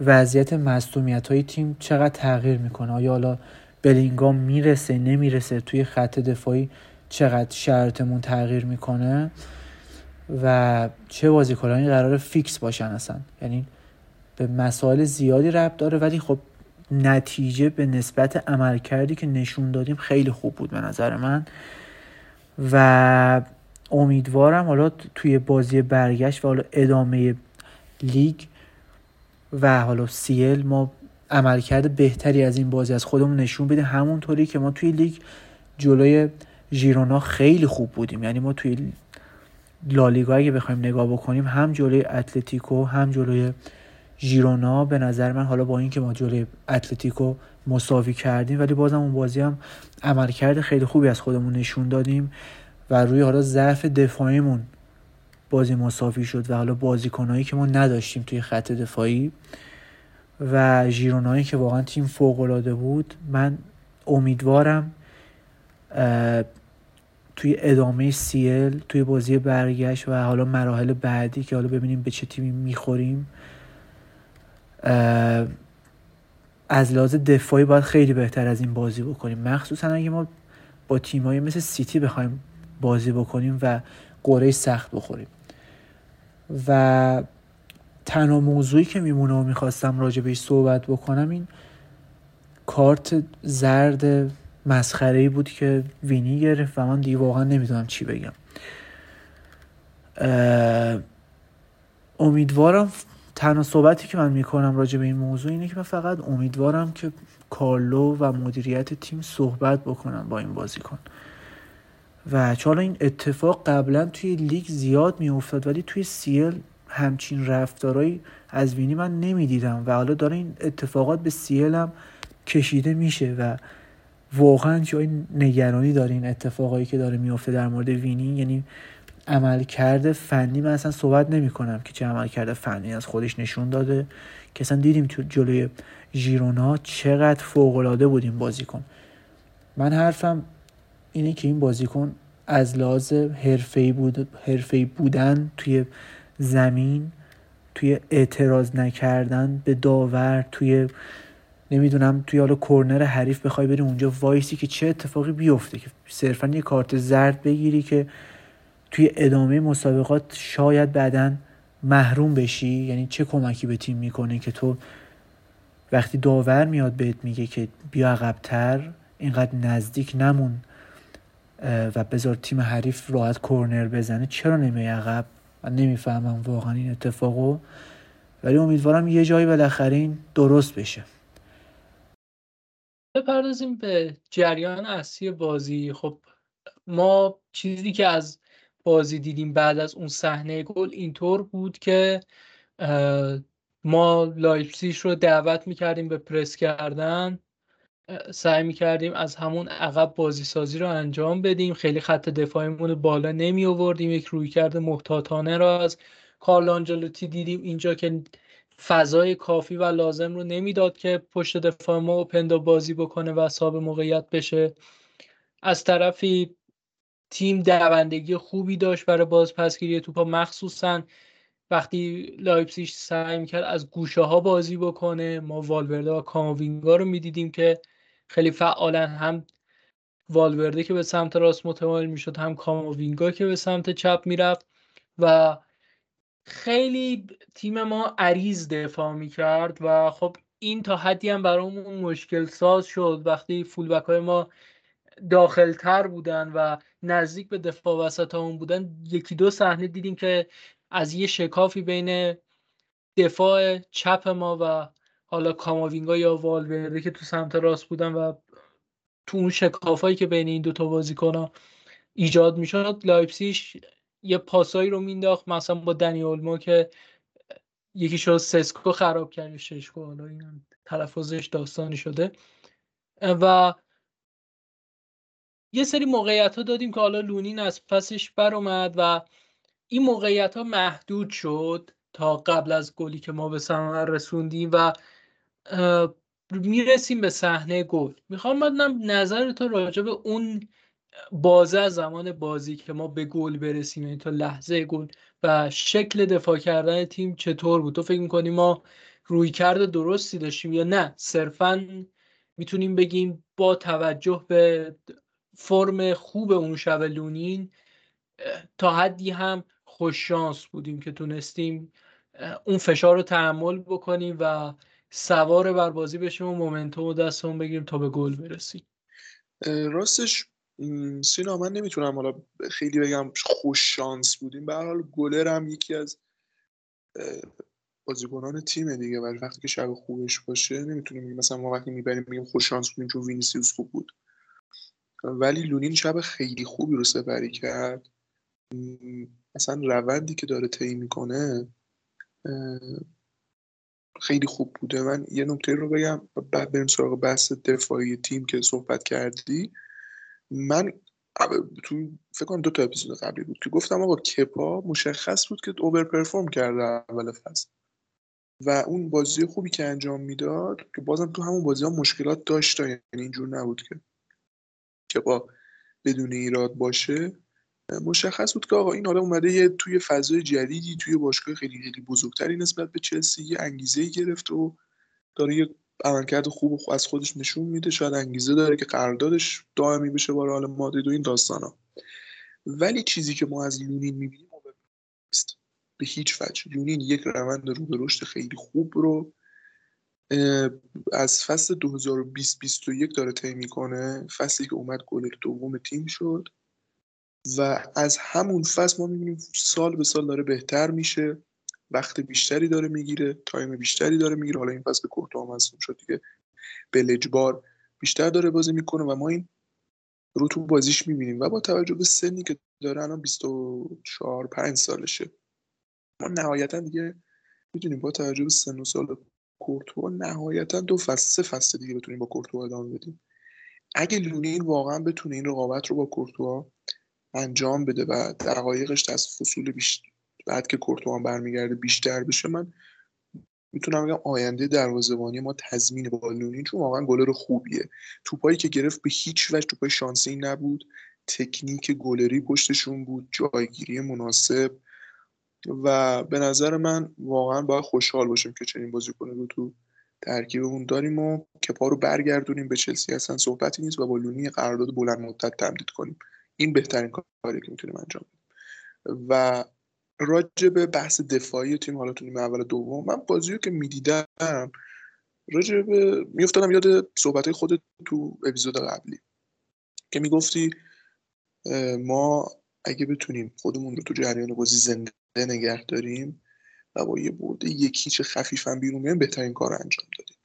وضعیت مصومیت های تیم چقدر تغییر می‌کنه. آیا حالا بلینگام می‌رسه نمی‌رسه توی خط دفاعی چقدر شرطمون تغییر می‌کنه و چه بازیکنانی قرار فیکس باشن اصلا. یعنی به مسائل زیادی ربط داره ولی خب نتیجه به نسبت عمل کردی که نشون دادیم خیلی خوب بود به نظر من. و امیدوارم حالا توی بازی برگشت و حالا ادامه لیگ و حالا سیل ما عملکرد بهتری از این بازی از خودمون نشون بده. همونطوری که ما توی لیگ جلوی ژیرونا خیلی خوب بودیم. یعنی ما توی لالیگا اگه بخوایم نگاه بکنیم هم جلوی اتلتیکو هم جلوی ژیرونا به نظر من حالا با اینکه ما جلوی اتلتیکو مساوی کردیم ولی بازم اون بازی هم عملکرد خیلی خوبی از خودمون نشون دادیم و روی حالا ضعف دفاعیمون بازی مساوی شد و حالا بازیکنهایی که ما نداشتیم توی خط دفاعی و ژیرونایی که واقعا تیم فوق بود من امیدوارم توی ادامه سیل توی بازی برگشت و حالا مراحل بعدی که حالا ببینیم به چه تیمی می‌خوریم. از لحاظ دفاعی باید خیلی بهتر از این بازی بکنیم. مخصوصا اگه ما با تیمایی مثل سیتی بخوایم بازی بکنیم و قره سخت بخوریم. و تنها موضوعی که میمونه و می‌خواستم راجع بهش صحبت بکنم این کارت زرد مسخره بود که وینی گرفت و من دیگه واقعا نمی‌دونم چی بگم. امیدوارم تنها صحبتی که من می‌کنم راجع به این موضوع اینه که من فقط امیدوارم که کارلو و مدیریت تیم صحبت بکنن با این بازیکن. و چون این اتفاق قبلا توی لیگ زیاد میافتاد ولی توی سیل همچین رفتارهایی از وینی من نمی‌دیدم و حالا داره این اتفاقات به سیل هم کشیده میشه و واقعا جای نگرانی داره این اتفاقایی که داره میفته در مورد وینی یعنی عملکرد فنی من اصلا صحبت نمی کنم که چه عملکرد فنی از خودش نشون داده که اصلا دیدیم تو جلوی ژیرونا چقدر فوق بود این بازیکن. من حرفم اینه که این بازیکن از لحاظ حرفه‌ای بود حرفه‌ای بودن توی زمین توی اعتراض نکردن به داور توی نمی‌دونم توی حالا کرنر حریف بخوای بری اونجا وایسی که چه اتفاقی بیفته که صرفا یه کارت زرد بگیری که توی ادامه مسابقات شاید بعدا محروم بشی. یعنی چه کمکی به تیم می‌کنه که تو وقتی داور میاد بهت میگه که بیا عقبتر اینقدر نزدیک نمون و بذار تیم حریف راحت کرنر بزنه چرا نمی عقب؟ من نمی‌فهمم واقعا این اتفاقو ولی امیدوارم یه جایی بالاخره این درست بشه. بپردازیم به جریان اصلی بازی. خب ما چیزی که از بازی دیدیم بعد از اون صحنه گل اینطور بود که ما لایپسیش رو دعوت می‌کردیم به پرس کردن. سعی می‌کردیم از همون عقب بازی سازی رو انجام بدیم. خیلی خط دفاعیمون بالا نمی آوردیم. یک رویکرد محتاطانه رو از کارل آنجلوتی دیدیم. اینجا که فضای کافی و لازم رو نمی‌داد که پشت دفاع ما اوپندا بازی بکنه و صاحب موقعیت بشه. از طرفی تیم دوندگی خوبی داشت برای بازپسگیری توپا. مخصوصا وقتی لایپسیش سعی می‌کرد از گوشه ها بازی بکنه ما والورده و کاماوینگا رو می‌دیدیم که خیلی فعالا هم والورده که به سمت راست متمایل می‌شد هم کاماوینگا که به سمت چپ می‌رفت و خیلی تیم ما عریض دفاع می‌کرد و خب این تا حدی هم برامون مشکل ساز شد. وقتی فولبک های ما داخلتر بودن و نزدیک به دفاع وسط همون بودن یکی دو صحنه دیدیم که از یه شکافی بین دفاع چپ ما و حالا کاماوینگا یا والورده که تو سمت راست بودن و تو اون شکافایی که بین این دوتا بازیکن ایجاد می‌شد لایپزیگ یه پاسایی رو مینداخت مثلا با دنی اولمو که یکی شد سسکو خراب کرد ششکو حالا این تلفظش داستانی شده. و یه سری موقعیت ها دادیم که حالا لونین از پسش بر اومد و این موقعیت ها محدود شد تا قبل از گلی که ما به ثمر رسوندیم و می‌رسیم به صحنه گل. می‌خوام بدونم نظر تو راجع به اون بازه از زمان بازی که ما به گل برسیم یعنی تا لحظه گل و شکل دفاع کردن تیم چطور بود. تو فکر می‌کنی ما روی کرده درستی داشتیم یا نه؟ صرفا می‌تونیم بگیم با توجه به فرم خوب اون شب لونین تا حدی هم خوششانس بودیم که تونستیم اون فشار رو تحمل بکنیم و سوار بر بازی بشیم و مومنتوم و دستمون بگیریم تا به گل برسیم. راستش سینا من نمی‌تونم حالا خیلی بگم خوش شانس بودیم. به حال هم یکی از بازیکنان تیم دیگه ولی وقتی که شب خوبش باشه نمی‌تونیم مثلا ما وقتی می‌بریم میگیم خوش شانس بودیم چون وینیسیوس خوب بود. ولی لونین شب خیلی خوبی رو سپری کرد. مثلا روندی که داره طی می‌کنه خیلی خوب بوده. من یه نکته رو بگم بعد بریم سراغ بحث دفاعی تیم که صحبت کردی. من تو فکر کنم دو تا اپیزود قبلی بود که گفتم آقا کپا مشخص بود که اوور پرفورم کرده اول فصل. و اون بازی خوبی که انجام می‌داد که بازم تو همون بازی ها مشکلات داشت یعنی اینجور نبود که کپا بدون ایراد باشه. مشخص بود که آقا این آدم اومده یه توی فضای جدیدی توی باشگاه خیلی خیلی بزرگتری نسبت به چلسی یه انگیزه گرفت و داره یه عملکرد خوب از خودش نشون میده. شاید انگیزه داره که قراردادش دائمی بشه با رئال مادرید و این داستانا. ولی چیزی که ما از لونین می‌بینیم است به هیچ وجه. لونین یک روند رو به رشد خیلی خوب رو از فصل 2020-21 داره طی می‌کنه. فصلی که اومد گل دوم تیم شد. و از همون فصل ما می‌بینیم سال به سال داره بهتر میشه. وقت بیشتری داره می‌گیره تایم بیشتری داره می‌گیره. حالا این فصل به کورتوا مصدوم شد دیگه به لجبار بیشتر داره بازی می‌کنه و ما این رو تو بازیش می‌بینیم و با توجه به سنی که داره الان 24 5 سالشه. ما نهایتا دیگه می‌تونیم با توجه به سن و سال کورتوا نهایتا دو فصل سه فصل دیگه بتونیم با کورتوا ادامه بدیم. اگه لونین واقعا بتونه این رقابت رو با کورتوا انجام بده و دقایقش از فصول بیشتر بعد که کورتوا برمیگرده بیشتر بشه من می‌تونم بگم آینده دروازه‌بانی ما تضمین بالونی چون واقعا گلر خوبیه. توپایی که گرفت به هیچ وجه توپای شانسی نبود. تکنیک گلری پشتشون بود جایگیری مناسب و به نظر من واقعا باید خوشحال باشیم که چنین بازیکن رو تو ترکیبمون داریم و که پا رو برگردونیم. به چلسی اصلا صحبتی نیست و با لونی قرارداد بلند مدت تمدید کنیم. این بهترین کاری که می‌تونیم انجام بدیم. و راجع به بحث دفاعی تیم حالا تو نیمه اول دوم من بازی رو که می‌دیدم راجع به میافتادم یاد صحبت خودت تو اپیزود قبلی که می‌گفتی ما اگه بتونیم خودمون رو تو جریان بازی زنده نگه داریم و با یه برده یکیچ خفیفم بیرون بیایم بهترین کار انجام دادیم.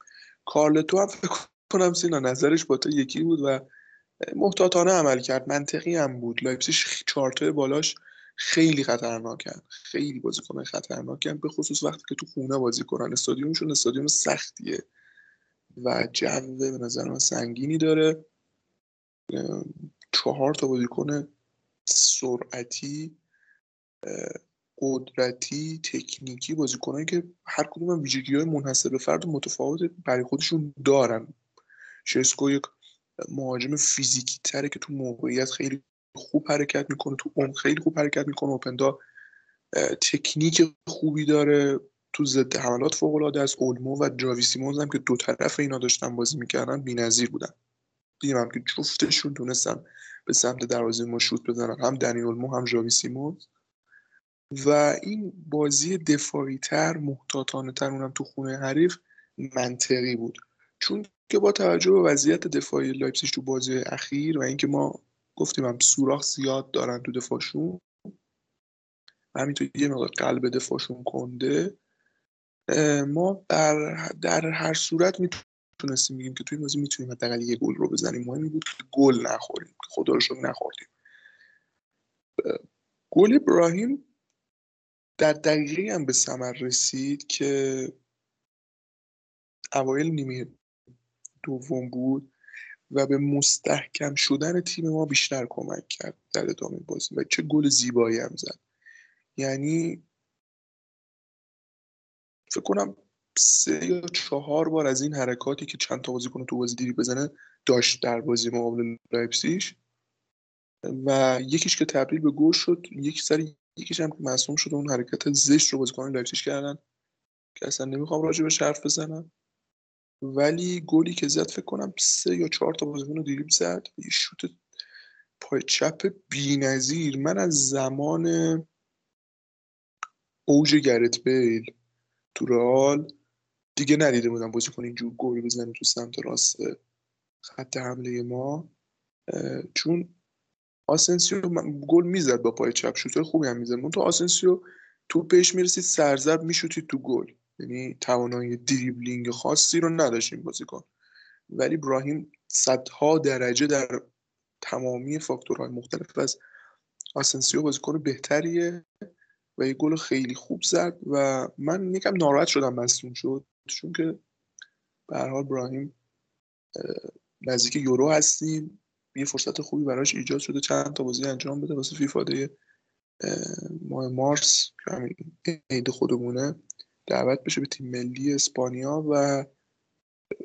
کارلتو هم فکر کنم سینا نظرش با تو یکی بود و محتاطانه عمل کرد. منطقی هم بود. لایپزیگ چارتای بالاش خیلی خطرناکن خیلی بازیکن خطرناکن به خصوص وقتی که تو خونه بازی کنن. استادیومشون استادیوم سختیه. و جو به نظر من سنگینی داره. چهار تا بازیکن سرعتی قدرتی تکنیکی بازیکنایی که هر کدوم ویژگی های منحصر به فرد متفاوت برای خودشون دارن. شسکو یک مهاجم فیزیکی تره که تو موقعیت خیلی خوب حرکت می‌کنه تو اون خیلی خوب حرکت می‌کنه. اوپندا تکنیک خوبی داره. تو ضد حملات فوق العاده است. اولمو و جاوی سیمونز هم که دو طرف اینا داشتن بازی می‌کردن بی‌نظیر بودن. دیدیم هم که جفتشون تونستن به سمت دروازه ما شوت بزنن. هم دنی اولمو هم جاوی سیمونز. و این بازی دفاعی تر محتاطانه تر اونم تو خونه حریف منطقی بود. چون که با توجه به وضعیت دفاعی لایپزیگ تو بازی اخیر و اینکه ما گفتیم هم سوراخ زیاد دارن تو دفاعشون همینطور یه مقدار قلب دفاعشون کنده ما در, در هر صورت می‌تونستیم بگیم که توی بازی می‌تونیم حداقل یه گل رو بزنیم. مهم بود که گل نخوریم که خدا رو نخوردیم. گل براهیم در دقیقه هم به ثمر رسید که اوایل نیمه دوم بود و به مستحکم شدن تیم ما بیشتر کمک کرد در ادامه بازی و چه گل زیبایی هم زد. یعنی فکر کنم سه یا چهار بار از این حرکاتی که چند تا بازیکن تو بازی دیری بزنه داشت در بازی مقابل لایپزیگ و یکیش که تبدیل به گل شد یک سر یکیش هم که مصدوم شد اون حرکت زشت رو بازیکن لایپزیگ کردن که اصلا نمی‌خوام راجع به حرف بزنم. ولی گلی که زد فکر کنم سه یا چهار تا بازیکن دریبل زد. یه شوت پای چپ بی‌نظیر. من از زمان اوج گرت بیل تو رئال دیگه ندیده بودم بازیکن اینجور گل بزنه تو سمت راست خط حمله ما. چون آسنسیو گل می‌زد با پای چپ. شوتر خوبی هم می‌زد. تو آسنسیو توپ بهش می‌رسید سر ضرب می‌شوتید تو گل. یعنی توانایی دریبلینگ خاصی رو نداشت این بازیکن. ولی براهیم صدها درجه در تمامی فاکتورهای مختلف از آسنسیو بازیکن بهتریه و یه گل خیلی خوب زد و من یکم ناراحت شدم مصدوم شد چون که به هر حال ابراهیم نزدیک یورو هستیم. یه فرصت خوبی براش ایجاد شده چند تا بازی انجام بده واسه فیفاده ماه مارس همین عید خودمونه. دعوت بشه به تیم ملی اسپانیا و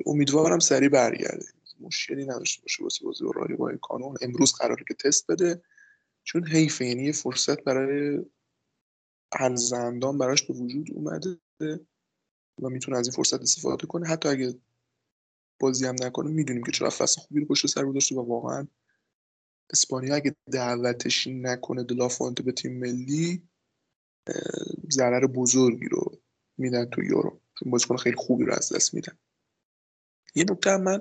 امیدوارم سریع برگرده. مشکلی نداشته باشه واسه بازی با کانون. امروز قراره که تست بده. چون حیفه یعنی فرصت برای هنزندان براش به وجود اومده و می‌تونه از این فرصت استفاده کنه. حتی اگه بازی هم نکنه می‌دونیم که چرا فصل خوبی رو پشت سر رو داشته و واقعا اسپانیا اگه دعوتش نکنه دلافونت به تیم ملی ضرر بزرگی رو میدن تو یورو. چون بازیکن خیلی خوبی رو از دست میدن. یه نکته من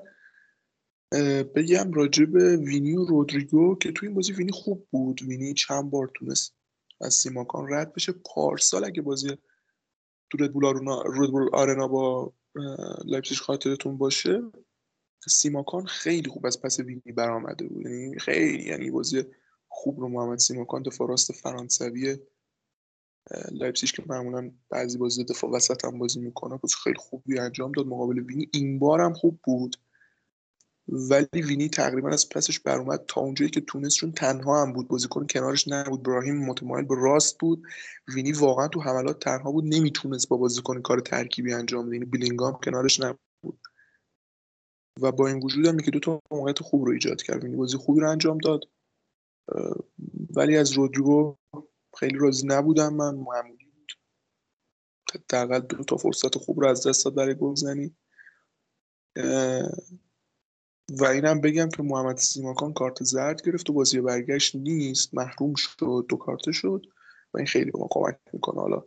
بگم راجع به وینی و رودریگو که تو این بازی وینی خوب بود. وینی چند بار تونست از سیماکان رد بشه. پارسال اگه بازی تو ردبول آرنا آرنا با لایپزیگ خاطرتون باشه سیماکان خیلی خوب از پس وینی برآمده بود. یعنی خیلی یعنی بازی خوب رو محمد سیماکان دفاع راست فرانسوی لایپزیگ که معمولا بعضی بازی دفاع وسط هم بازی می‌کنه خیلی خوبی انجام داد. مقابل وینی این بار هم خوب بود. ولی وینی تقریبا از پسش بر اومد تا اونجایی که تونست چون تنها هم بود بازیکن کنارش نبود. براهیم متمایل به راست بود. وینی واقعا تو حملات تنها بود. نمی‌تونست با بازیکن کار ترکیبی انجام بده. یعنی بلینگام کنارش نبود. و با این وجود هم که دو تا موقعیت خوب رو ایجاد کرد. وینی بازی خوبی رو انجام داد. ولی از رودریگو خیلی راضی نبودم من معمولی بود. حداقل دو تا فرصت خوب رو از دست داد برای گلزنی و اینم بگم که محمد سیماکان کارت زرد گرفت و بازی برگشت نیست محروم شد دو کارت شد. و این خیلی به ما کمک می‌کنه. حالا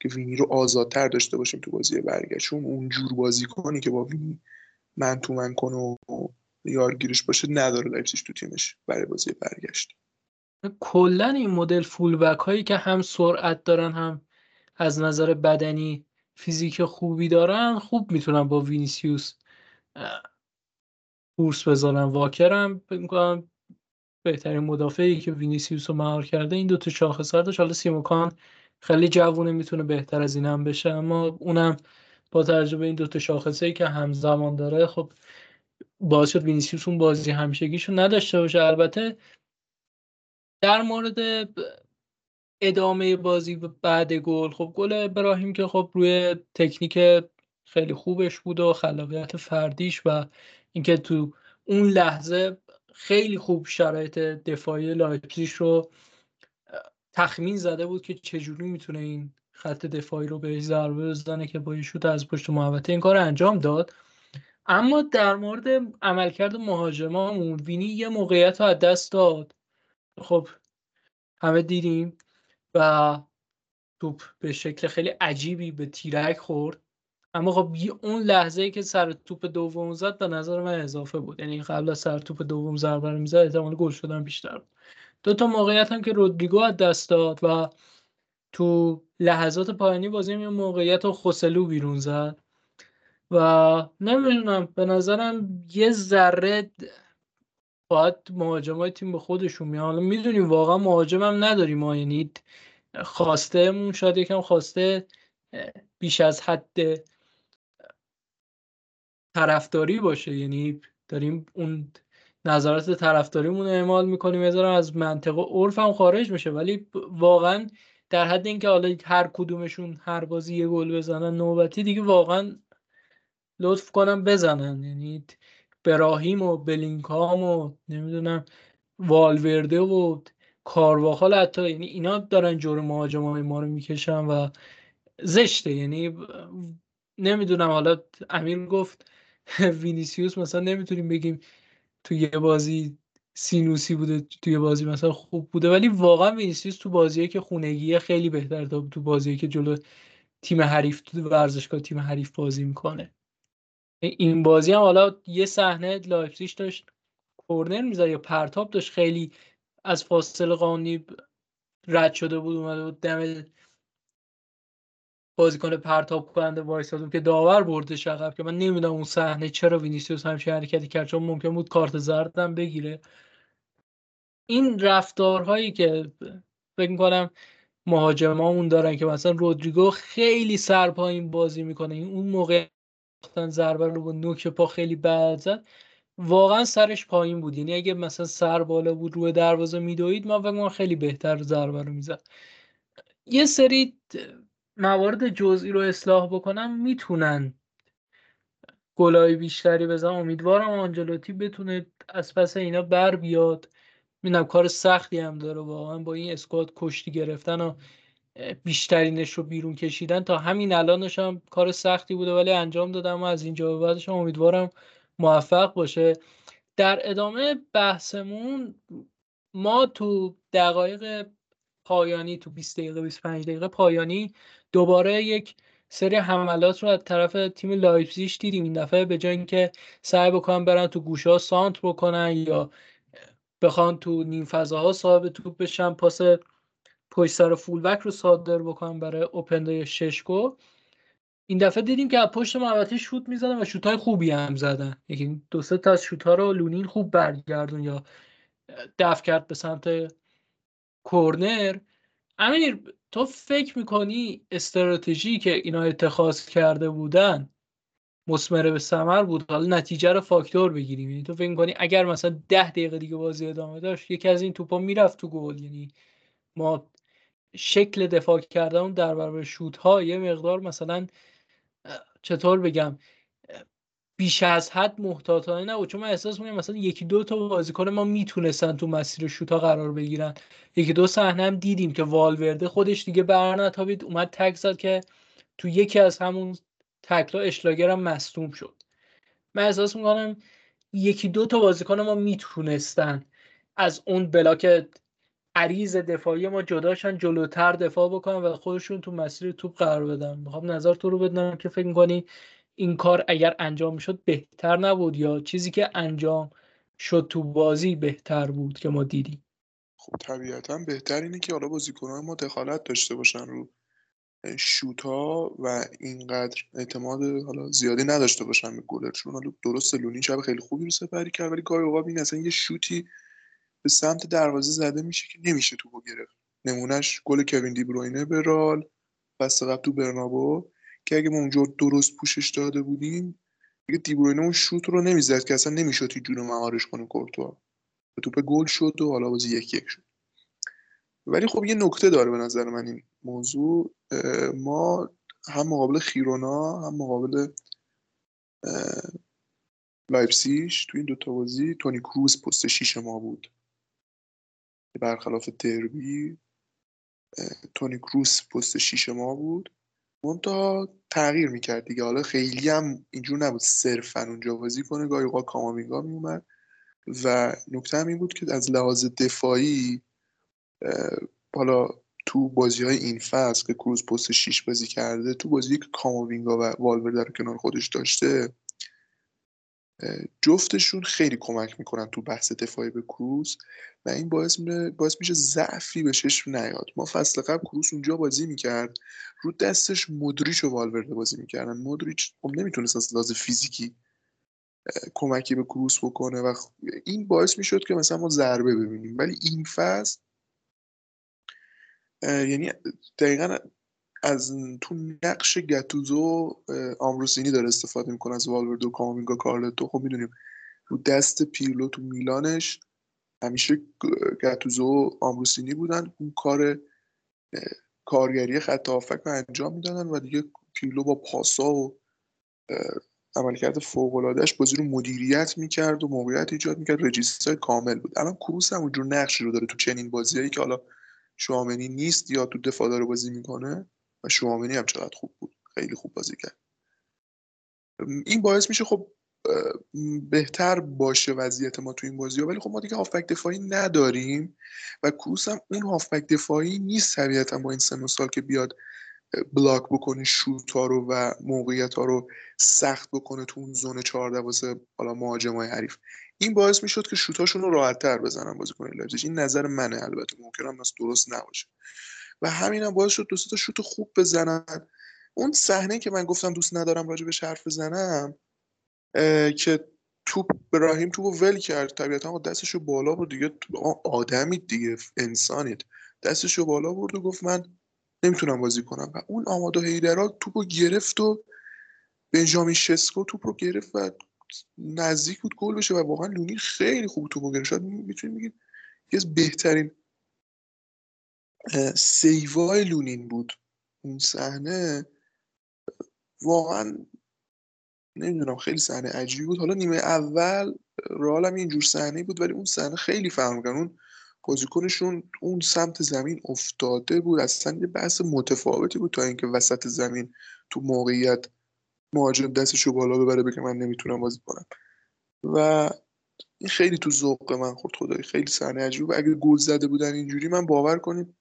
که وینی رو آزادتر داشته باشیم تو بازی برگشت. چون اونجور بازی کنی که با وینی man to man کنه و یارگیرش باشه نداره لایپزیگ تو تیمش برای بازی برگشت. کلا این مدل full back هایی که هم سرعت دارن هم از نظر بدنی فیزیک خوبی دارن خوب می‌تونن با وینیسیوس کورس بذارن. واکرم می‌کنم بهترین مدافعی که وینیسیوس رو مهار کرده این دوتا شاخص داشت حالا سیماکان خیلی جوونه می‌تونه بهتر از این هم بشه اما اونم با تجربه این دوتا شاخصه ای که همزمان داره خب باعث شد وینیسیوس اون بازی همیشگیشو نداشته باشه. البته در مورد ادامه بازی بعد گل خب گل ابراهیم که خب روی تکنیک خیلی خوبش بود و خلاقیت فردیش و اینکه تو اون لحظه خیلی خوب شرایط دفاعی لایپزیگ رو تخمین زده بود که چجوری می‌تونه این خط دفاعی رو بهش ضربه بزنه که با شوت از پشت محوطه این کار انجام داد. اما در مورد عملکرد مهاجمامون وینی یه موقعیت رو از دست داد. خب همه دیدیم و توپ به شکل خیلی عجیبی به تیرک خورد. اما خب اون لحظه ای که سر توپ دوم زد به نظر من اضافه بود. یعنی قبل از سر توپ دوم ضربه رو می‌زد احتمال گل شدن بیشتر بود. دو تا موقعیت هم که رودریگو از دست داد و تو لحظات پایانی بازی یه موقعیت رو خسلو بیرون زد. و نمی‌دونم به نظرم یه ذره باید مهاجمای تیم به خودشون میان حالا می‌دونیم واقعا مهاجمم نداریم ما یعنی خواسته شاید یکم خواسته بیش از حد طرفداری باشه. یعنی داریم اون نظرات طرفداریمون رو اعمال می‌کنیم. یه از منطقه عرف هم خارج میشه. ولی واقعا در حد اینکه حالا هر کدومشون هر بازی یه گل بزنن نوبتی دیگه واقعا لطف کنم بزنن. یعنی براهیم و بلینکام و نمی‌دونم والورده و کارواخال حتی یعنی اینا دارن جور مهاجمای ما رو می‌کشن و زشته. یعنی نمی‌دونم حالا امیر گفت وینیسیوس مثلا نمی‌تونیم بگیم تو یه بازی سینوسی بوده تو یه بازی مثلا خوب بوده ولی واقعا وینیسیوس تو بازیه که خونگیه خیلی بهتر تا تو بازیه که جلو تیم حریف تو ورزشگاه تیم حریف بازی می‌کنه. این بازی هم حالا یه صحنه لایپزیگ داشت کورنر می‌زد یا پرتاب داشت. خیلی از فاصله قانونی رد شده بود اومده بود دم بازیکن پرتاب کننده وایساد که داور برده عقب که من نمی‌دونم اون صحنه چرا وینیسیوس همچین حرکتی کرد چون ممکن بود کارت زردم بگیره. این رفتارهایی که فکر می‌کنم مهاجمامون دارن که مثلا رودریگو خیلی سرپایین بازی می‌کنه. این اون موقع ضربه رو با نوک پا خیلی بد زد. واقعا سرش پایین بود. یعنی اگه مثلا سر بالا بود روی دروازه میدوید ما فکر خیلی بهتر ضربه رو می‌زد. یه سری موارد جزئی رو اصلاح بکنم. می‌تونن گلای بیشتری بزن امیدوارم آنجلوتی بتونه از پس اینا بر بیاد. می‌دونم کار سختی هم داره واقعا با این اسکواد کشتی گرفتن و بیشترینش رو بیرون کشیدن. تا همین الانش هم کار سختی بوده ولی انجام دادم و از اینجا به بعدش هم امیدوارم موفق باشه. در ادامه بحثمون ما تو دقایق پایانی تو 20 دقیقه 25 دقیقه پایانی دوباره یک سری حملات رو از طرف تیم لایپزیش دیدیم. این دفعه به جای اینکه سعی بکنن برن تو گوشه سانت بکنن یا بخوان تو نیم فضاها صاحب توپ بشن پاس پشت سر فولبک رو صادر بکنن برای اوپنده ششکو. این دفعه دیدیم که از پشت محوطه شوت می‌زدن و شوت های خوبی هم زدن. یکی دو سه تا از شوت ها رو لونین خوب برگردون یا دفع کرد به سمت کورنر. امیر تو فکر می‌کنی استراتژی که اینا اتخاذ کرده بودن مسمره به ثمر بود؟ حالا نتیجه رو فاکتور بگیریم. یعنی تو فکر می‌کنی اگر مثلا ده دقیقه دیگه بازی ادامه داشت یکی از این توپا می‌رفت تو گل. یعنی ما شکل دفاع کردن در برابر شوت ها یه مقدار مثلا چطور بگم بیش از حد محتاطانه نبود. چون من احساس می‌کنم مثلا یکی دو تا بازیکن ما می‌تونستن تو مسیر شوتا قرار بگیرن. یکی دو صحنه هم دیدیم که والورده خودش دیگه برنتابید اومد تک زد که تو یکی از همون تکلا اشلاگر هم مصدوم شد. من احساس می‌کنم یکی دو تا بازیکن ما می‌تونستن از اون بلاک عریض دفاعی ما جداشن جلوتر دفاع بکنن و خودشون تو مسیر توپ قرار بدن. می‌خوام نظر تو رو بدونم که فکر می‌کنی این کار اگر انجام شد بهتر نبود یا چیزی که انجام شد تو بازی بهتر بود که ما دیدیم؟ خب طبیعتا بهتر اینه که حالا بازیکنان ما دخالت داشته باشن رو شوت ها و اینقدر اعتماد حالا زیادی نداشته باشن به گلرشون. حالا درست لونی شب خیلی خوبی رو سپری کرد ولی گاهی اوقات این اصلا یه شوتی به سمت دروازه زده میشه که نمیشه تو گرفت. نمونهش گل کوین دیبروینه به رال بس قبل تو برنابو که اگه ما اونجا درست پوشش داده بودیم دیگه دیبروینه اون شوت رو نمی‌زد که اصلا نمی‌شد هیچ جور مهارش کنه کورتوا. توپ گل شد و حالا بازی یک یک شد. ولی خب یه نکته داره به نظر من این موضوع. ما هم مقابل خیرونا هم مقابل لایپسیش تو این دوتا بازی تونی کروز پست شیش ما بود. برخلاف دربی تونی کروز پست شیش ما بود. تا تغییر می‌کرد دیگه. حالا خیلی هم اینجور نبود صرفا اونجا بازی کنه. گاهی اوقات کاماوینگا میومد و نکته هم این بود که از لحاظ دفاعی حالا تو بازی های این فصل که کروز پست 6 بازی کرده تو بازی که کاماوینگا و والورده کنار خودش داشته جفتشون خیلی کمک می‌کنن تو بحث دفاعی به کروز و این باعث, باعث میشه ضعفی به چشم نیاد. ما فصل قبل کروز اونجا بازی می‌کرد. رو دستش مدریچ و والورده بازی می‌کردن. مدریچ خب نمی‌تونست از لحاظ فیزیکی کمکی به کروس بکنه و این باعث می‌شد که مثلا ما ضربه ببینیم. ولی این فصل یعنی دقیقا از تو نقش گتوزو آمروسینی داره استفاده می‌کنه از والوردو کامینگا کارلتو. خب می‌دونیم رو دست پیرلو تو میلانش همیشه گتوزو آمروسینی بودن. اون کار کارگری خط هافک رو انجام می‌دادن و دیگه پیرلو با پاسا و عملکرد فوق‌العاده‌اش بازی رو مدیریت می‌کرد و موقعیت ایجاد می‌کرد. رجیستر کامل بود. الان کروس هم اونجور نقشی رو داره تو چنین بازیایی که حالا شوامنی نیست یا تو دفاع داره بازی می‌کنه و شوامنی هم چقدر خوب بود. خیلی خوب بازی کرد. این باعث میشه خب بهتر باشه وضعیت ما تو این بازی. ولی خب ما دیگه هافبک دفاعی نداریم و کروس هم اون هافبک دفاعی نیست طبیعتا با این سن سال که بیاد block بکنه شوت ها رو و موقعیت ها رو سخت بکنه تو اون zone 14 واسه حالا مهاجمای حریف. این باعث می‌شد که شوتاشون رو راحت تر بزنن بازیکن لایپزیگ. این نظر منه البته. ممکنه درست نباشه. و همین هم باعث شد دو تا شوت خوب بزنن. اون صحنه که من گفتم دوست ندارم راجع به حرف بزنم که توپ براهیم توپ ول کرد. طبیعتا دستشو بالا بود دیگه. آدمی دیگه. انسانید. دستشو بالا برد و گفت من نمی‌تونم بازی کنم. و اون آمادو هیدرا توپو گرفت و بنجامین شسکو توپ رو گرفت و نزدیک بود گل بشه. و واقعا لونی خیلی خوب تو گرفت. شاید می‌تونیم بگید یکی از بهترین سیوای لونین بود. اون صحنه واقعا نمی‌دونم خیلی صحنه عجیبی بود. حالا نیمه اول رئال هم اینجور صحنه بود ولی اون صحنه خیلی فرق کرد اون بازیکنشون اون سمت زمین افتاده بود. اصلا یه بحث متفاوتی بود تا اینکه وسط زمین تو موقعیت مهاجم دستشو بالا ببره بگه من نمی‌تونم بازی کنم. و این خیلی تو ذوق من خورد خدایی. خیلی صحنه عجیبه اگه گل زده بودن اینجوری من باور کنید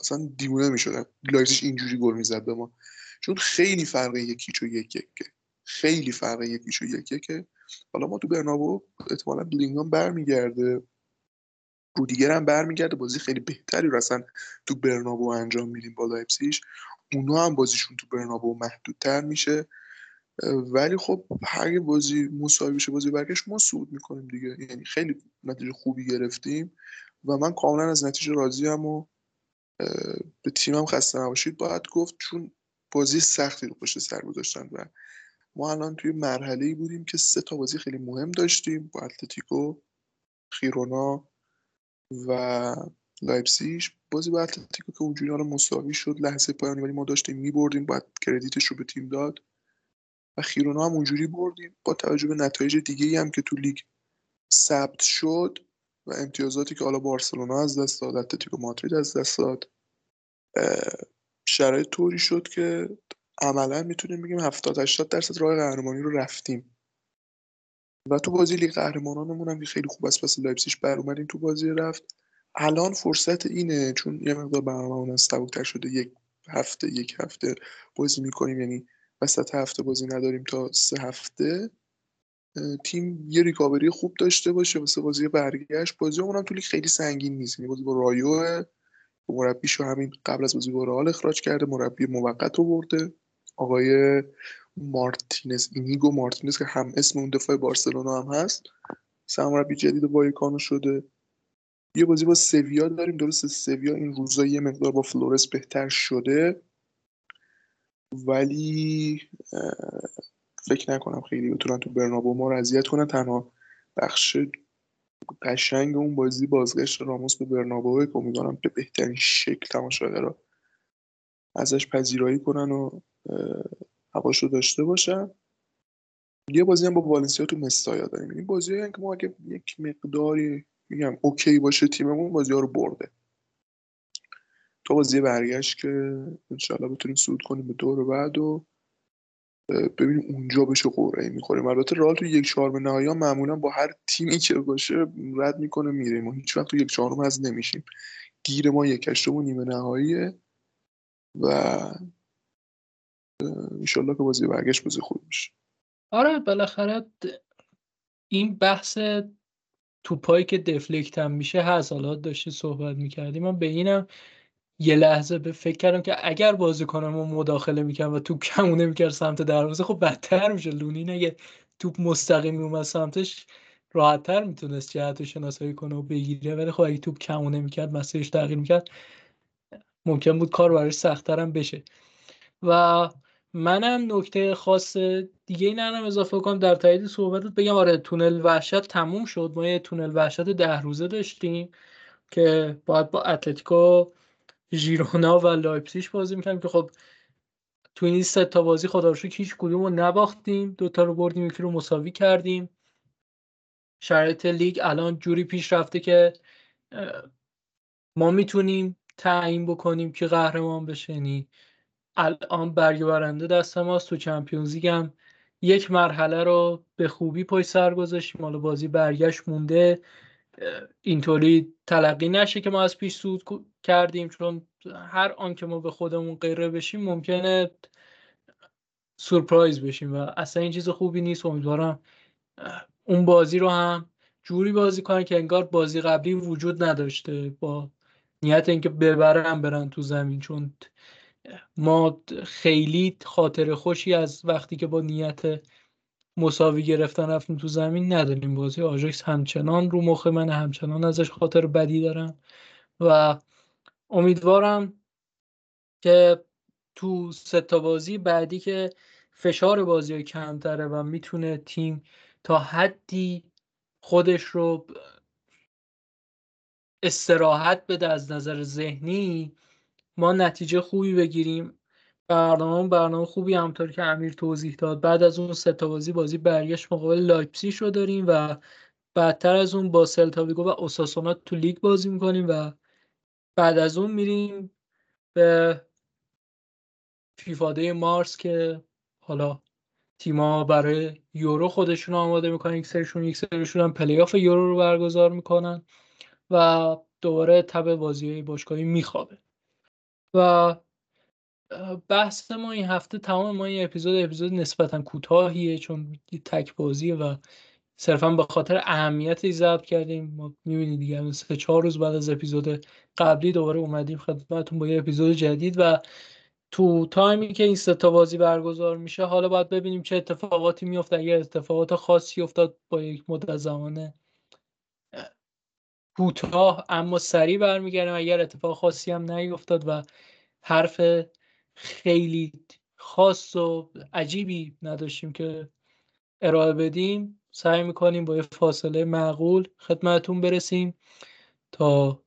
اصلا دیوونه می‌شدم لایزش اینجوری گل می‌زد به ما. چون خیلی فرق یک هیچ و یک یکه خیلی فرق یک هیچ و یک یکه حالا ما تو برنابو احتمالا بلینگام برمیگرده. رودیگر هم برمیگرده. بازی خیلی بهتری رو اصلا تو برنابو انجام میدیم با لایپسیش اونا هم بازیشون تو برنابو محدودتر میشه. ولی خب اگه بازی مساوی بشه بازی برگشت ما صعود می‌کنیم دیگه. یعنی خیلی نتیجه خوبی گرفتیم و من کاملا از نتیجه راضیم و به تیمم خسته نباشید. باید گفت چون بازی سختی رو پشت سر گذاشتن و ما الان توی مرحله ای بودیم که سه تا بازی خیلی مهم داشتیم با اتلتیکو خیرونا و لایپسیش بازی با اتلتیکو که اونجوری حالا مساوی شد لحظه پایانی ولی ما داشتیم میبردیم باید credit ش رو به تیم داد و خیرونا هم اونجوری بردیم. با توجه به نتایج دیگه هم که تو لیگ ثبت شد و امتیازاتی که حالا بارسلونا از دست داد اتلتیکو مادرید از دست داد شرایط طوری شد که عملا می‌تونیم بگیم 70 80 درصد راه قهرمانی رو رفتیم. و تو بازی لیگ قهرمانانمون هم خیلی خوب از پس لایپزیگ بر اومدیم تو بازی رفت. الان فرصت اینه چون یه مقدار برنامه‌مون از شده یک هفته یک هفته بازی می‌کنیم یعنی وسط هفته بازی نداریم تا سه هفته. تیم یه ریکاوری خوب داشته باشه واسه بازی برگشت. بازی هم تو لیگ خیلی سنگین نیست یعنی بازی با رایو مربیشو همین قبل از بازی با رئال اخراج کرده مربی موقت رو برده آقای مارتینز اینیگو مارتینز که هم اسم اون دفاع بارسلونا هم هست. سرمربی جدید وایکانو شده. یه بازی با سویا داریم. درست سویا این روزا یه مقدار با فلورس بهتر شده. ولی فکر نکنم خیلی بتونن تو برنابو ما رو اذیت کنن. تنها بخش قشنگ اون بازی بازگشت راموس به برنابو که امیدوارم به بهترین شکل تماشاگرها ازش پذیرایی کنن و هواش داشته باشن. یه بازی هم با والنسیا تو مستایا داریم. این بازی که ما اگه یک مقداری میگم OK باشه تیممون بازی ها رو برده. تا بازی برگشت که انشالله بتونیم سود کنیم به دور بعد و ببینیم اونجا بشه قرعه می‌خوریم. البته رئال تو یک چهارم نهایی ها معمولا با هر تیمی که باشه رد می‌کنه میره ما هیچ وقت تو یک چهارم از نمیشیم. گیر ما یک هشتم و نیمه نهاییه و انشالله که بازی برگشت بازی خوب میشه. آره بالاخره این بحث توپایی که دفلکت هم میشه هست. حالا داشتی صحبت می‌کردیم. من به اینم یه لحظه به فکر کردم که اگر بازیکنم رو مداخله می‌کرد و توپ کمونه می‌کرد سمت دروازه خب بدتر میشه لونین اگه توپ مستقیم میومد سمتش راحتتر می‌تونست جهت و شناسایی کنه و بگیره. ولی خب اگه توپ کمونه می‌کرد مسیرش تغییر می‌کرد ممکن بود کار براش سختتر هم بشه. و منم نکته خاص دیگه اینم اضافه کنم در تایید صحبتت بگم آره تونل وحشت تموم شد. ما یه تونل وحشت ده روزه داشتیم که باید با اتلتیکو ژیرونا و لایپسیش بازی می‌کنیم که خب تو این سه تا بازی خدا رو هیچ کدوم رو نباختیم دوتا رو بردیم یکی رو مساوی کردیم. شرایط لیگ الان جوری پیش رفته که ما می‌تونیم تعیین بکنیم کی قهرمان بشه یعنی الان برگ برنده دست ماست تو چمپیونز هم. یک مرحله رو به خوبی پای سر گذاشتیم. حالا بازی برگشت مونده. اینطوری تلقی نشه که ما از پیش سود کردیم. چون هر آن که ما به خودمون غیره بشیم ممکنه سورپرایز بشیم و اصلا این چیز خوبی نیست. امیدوارم اون بازی رو هم جوری بازی کنن که انگار بازی قبلی وجود نداشته با نیت اینکه ببرن برن تو زمین. چون ما خیلی خاطر خوشی از وقتی که با نیت مساوی گرفتن رفتیم تو زمین نداریم. بازی آژاکس همچنان رو مخ من همچنان ازش خاطر بدی دارم و امیدوارم که تو ستا بازی بعدی که فشار بازی کمتره و می‌تونه تیم تا حدی خودش رو استراحت بده از نظر ذهنی ما نتیجه خوبی بگیریم. برنامه برنامه خوبی همونطور که امیر توضیح داد. بعد از اون سه بازی بازی برگشت مقابل لایپزیش رو داریم و بعدتر از اون با سلتاویگو و اوساسونا تو لیگ بازی می‌کنیم و بعد از اون میریم به FIFA Day مارس که حالا تیما برای یورو خودشون آماده می‌کنن. یک سریشون یک سریشون هم پلی آف یورو رو برگزار می‌کنن و دوباره تب بازی باشگاهی میخوابه. و بحث ما این هفته تمام ما این اپیزود اپیزود نسبتا کوتاهیه چون تک بازیه و صرفا به خاطر اهمیتش ضبط کردیم. ما می‌بینید دیگه سه چهار روز بعد از اپیزود قبلی دوباره اومدیم خدمتتون با یه اپیزود جدید و تو تایمی که این سه تا بازی برگزار میشه حالا باید ببینیم چه اتفاقاتی میفته اگر اتفاقات خاصی افتاد با یک مدت زمانه کوتاه اما سریع برمیگردیم اگر اتفاق خاصی هم نیفتاد و حرف خیلی خاص و عجیبی نداشتیم که ارائه بدیم سعی می‌کنیم با یه فاصله معقول خدمتون برسیم تا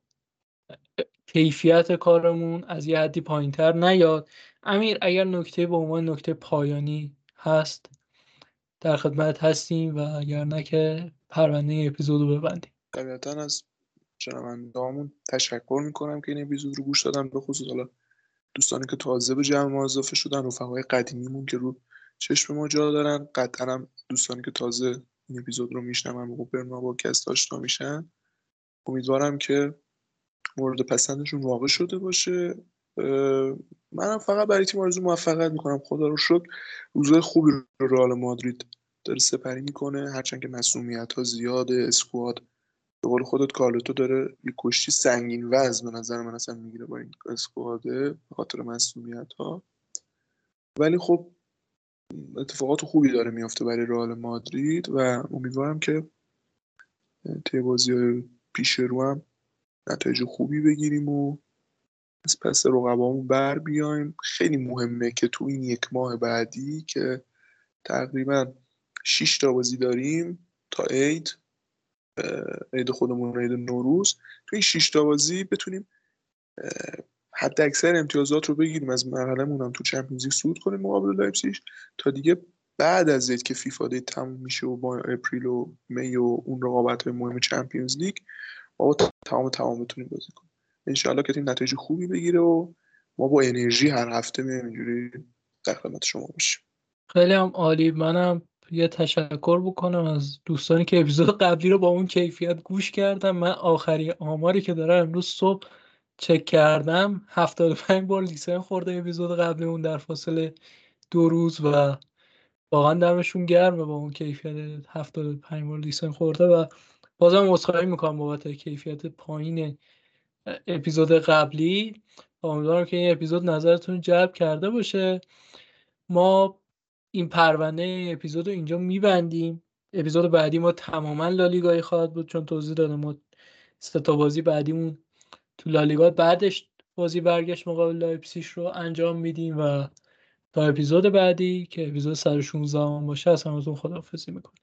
کیفیت کارمون از یه حدی پایینتر نیاد. امیر اگر نکته به عنوان نکته پایانی هست در خدمت هستیم و اگر نه که پرونده اپیزود رو ببندیم. طبیعتا از شنوندهامون تشکر می‌کنم که این اپیزود رو گوش دادن به خصوص حالا دوستانی که تازه به جمع ما اضافه شدن رفقای قدیمیمون که رو چشم ما جا دارن. قطعا هم دوستانی که تازه این اپیزود رو میشنون و برنا با کست آشنا میشن. امیدوارم که مورد پسندشون واقع شده باشه. منم فقط برای تیم آرزو موفقیت می‌کنم. خدا رو شکر روزای خوبی رو رئال مادرید داره سپری می‌کنه. هرچند که مسئولیت ها زیاده اسکواد به قول خودت کارلوتو داره یه کشتی سنگین وزن به نظر من اصلا می‌گیره با این اسکواده به خاطر مسئولیت ها ولی خب اتفاقات خوبی داره میافته برای رئال مادرید و امیدوارم که طی بازی پیش رو هم نتایج خوبی بگیریم و از پس رقبامون بر بیایم. خیلی مهمه که تو این یک ماه بعدی که تقریبا 6 تا بازی داریم تا عید عید خودمون عید نوروز. تو این 6 تا بازی بتونیم حد اکثر امتیازات رو بگیریم. از مرحله هم تو Champions League صعود کنیم مقابل لایپزیگ. تا دیگه بعد از عید که FIFA Day تموم میشه و با April و May و اون رقابت مهم Champions League ما تمام تمام بتونیم بازی کنیم. انشالله که این نتایج خوبی بگیره و ما با انرژی هر هفته میایم اینجوری در خدمت شما باشیم. خیلی هم عالی. منم یه تشکر بکنم از دوستانی که اپیزود قبلی رو با اون کیفیت گوش کردم من آخری آماری که دارم امروز صبح چک کردم. 75 بار لیسن خورده اپیزود قبلی اون در فاصله دو روز و واقعا دمشون گرمه با اون کیفیت 75 بار لیسن خورده و بازم عذرخواهی می‌کنم بابت کیفیت پایین اپیزود قبلی. امیدوارم که این اپیزود نظرتون جلب کرده باشه. ما این پرونده اپیزود رو اینجا میبندیم. اپیزود بعدی ما تماما لالیگایی خواهد بود چون توضیح دادم ما سه بازی بعدیمون تو لالیگا. بعدش بازی برگشت مقابل لایپسیش رو انجام میدیم و تا اپیزود بعدی که اپیزود 116 باشه از همتون خداحافظی می‌کنم.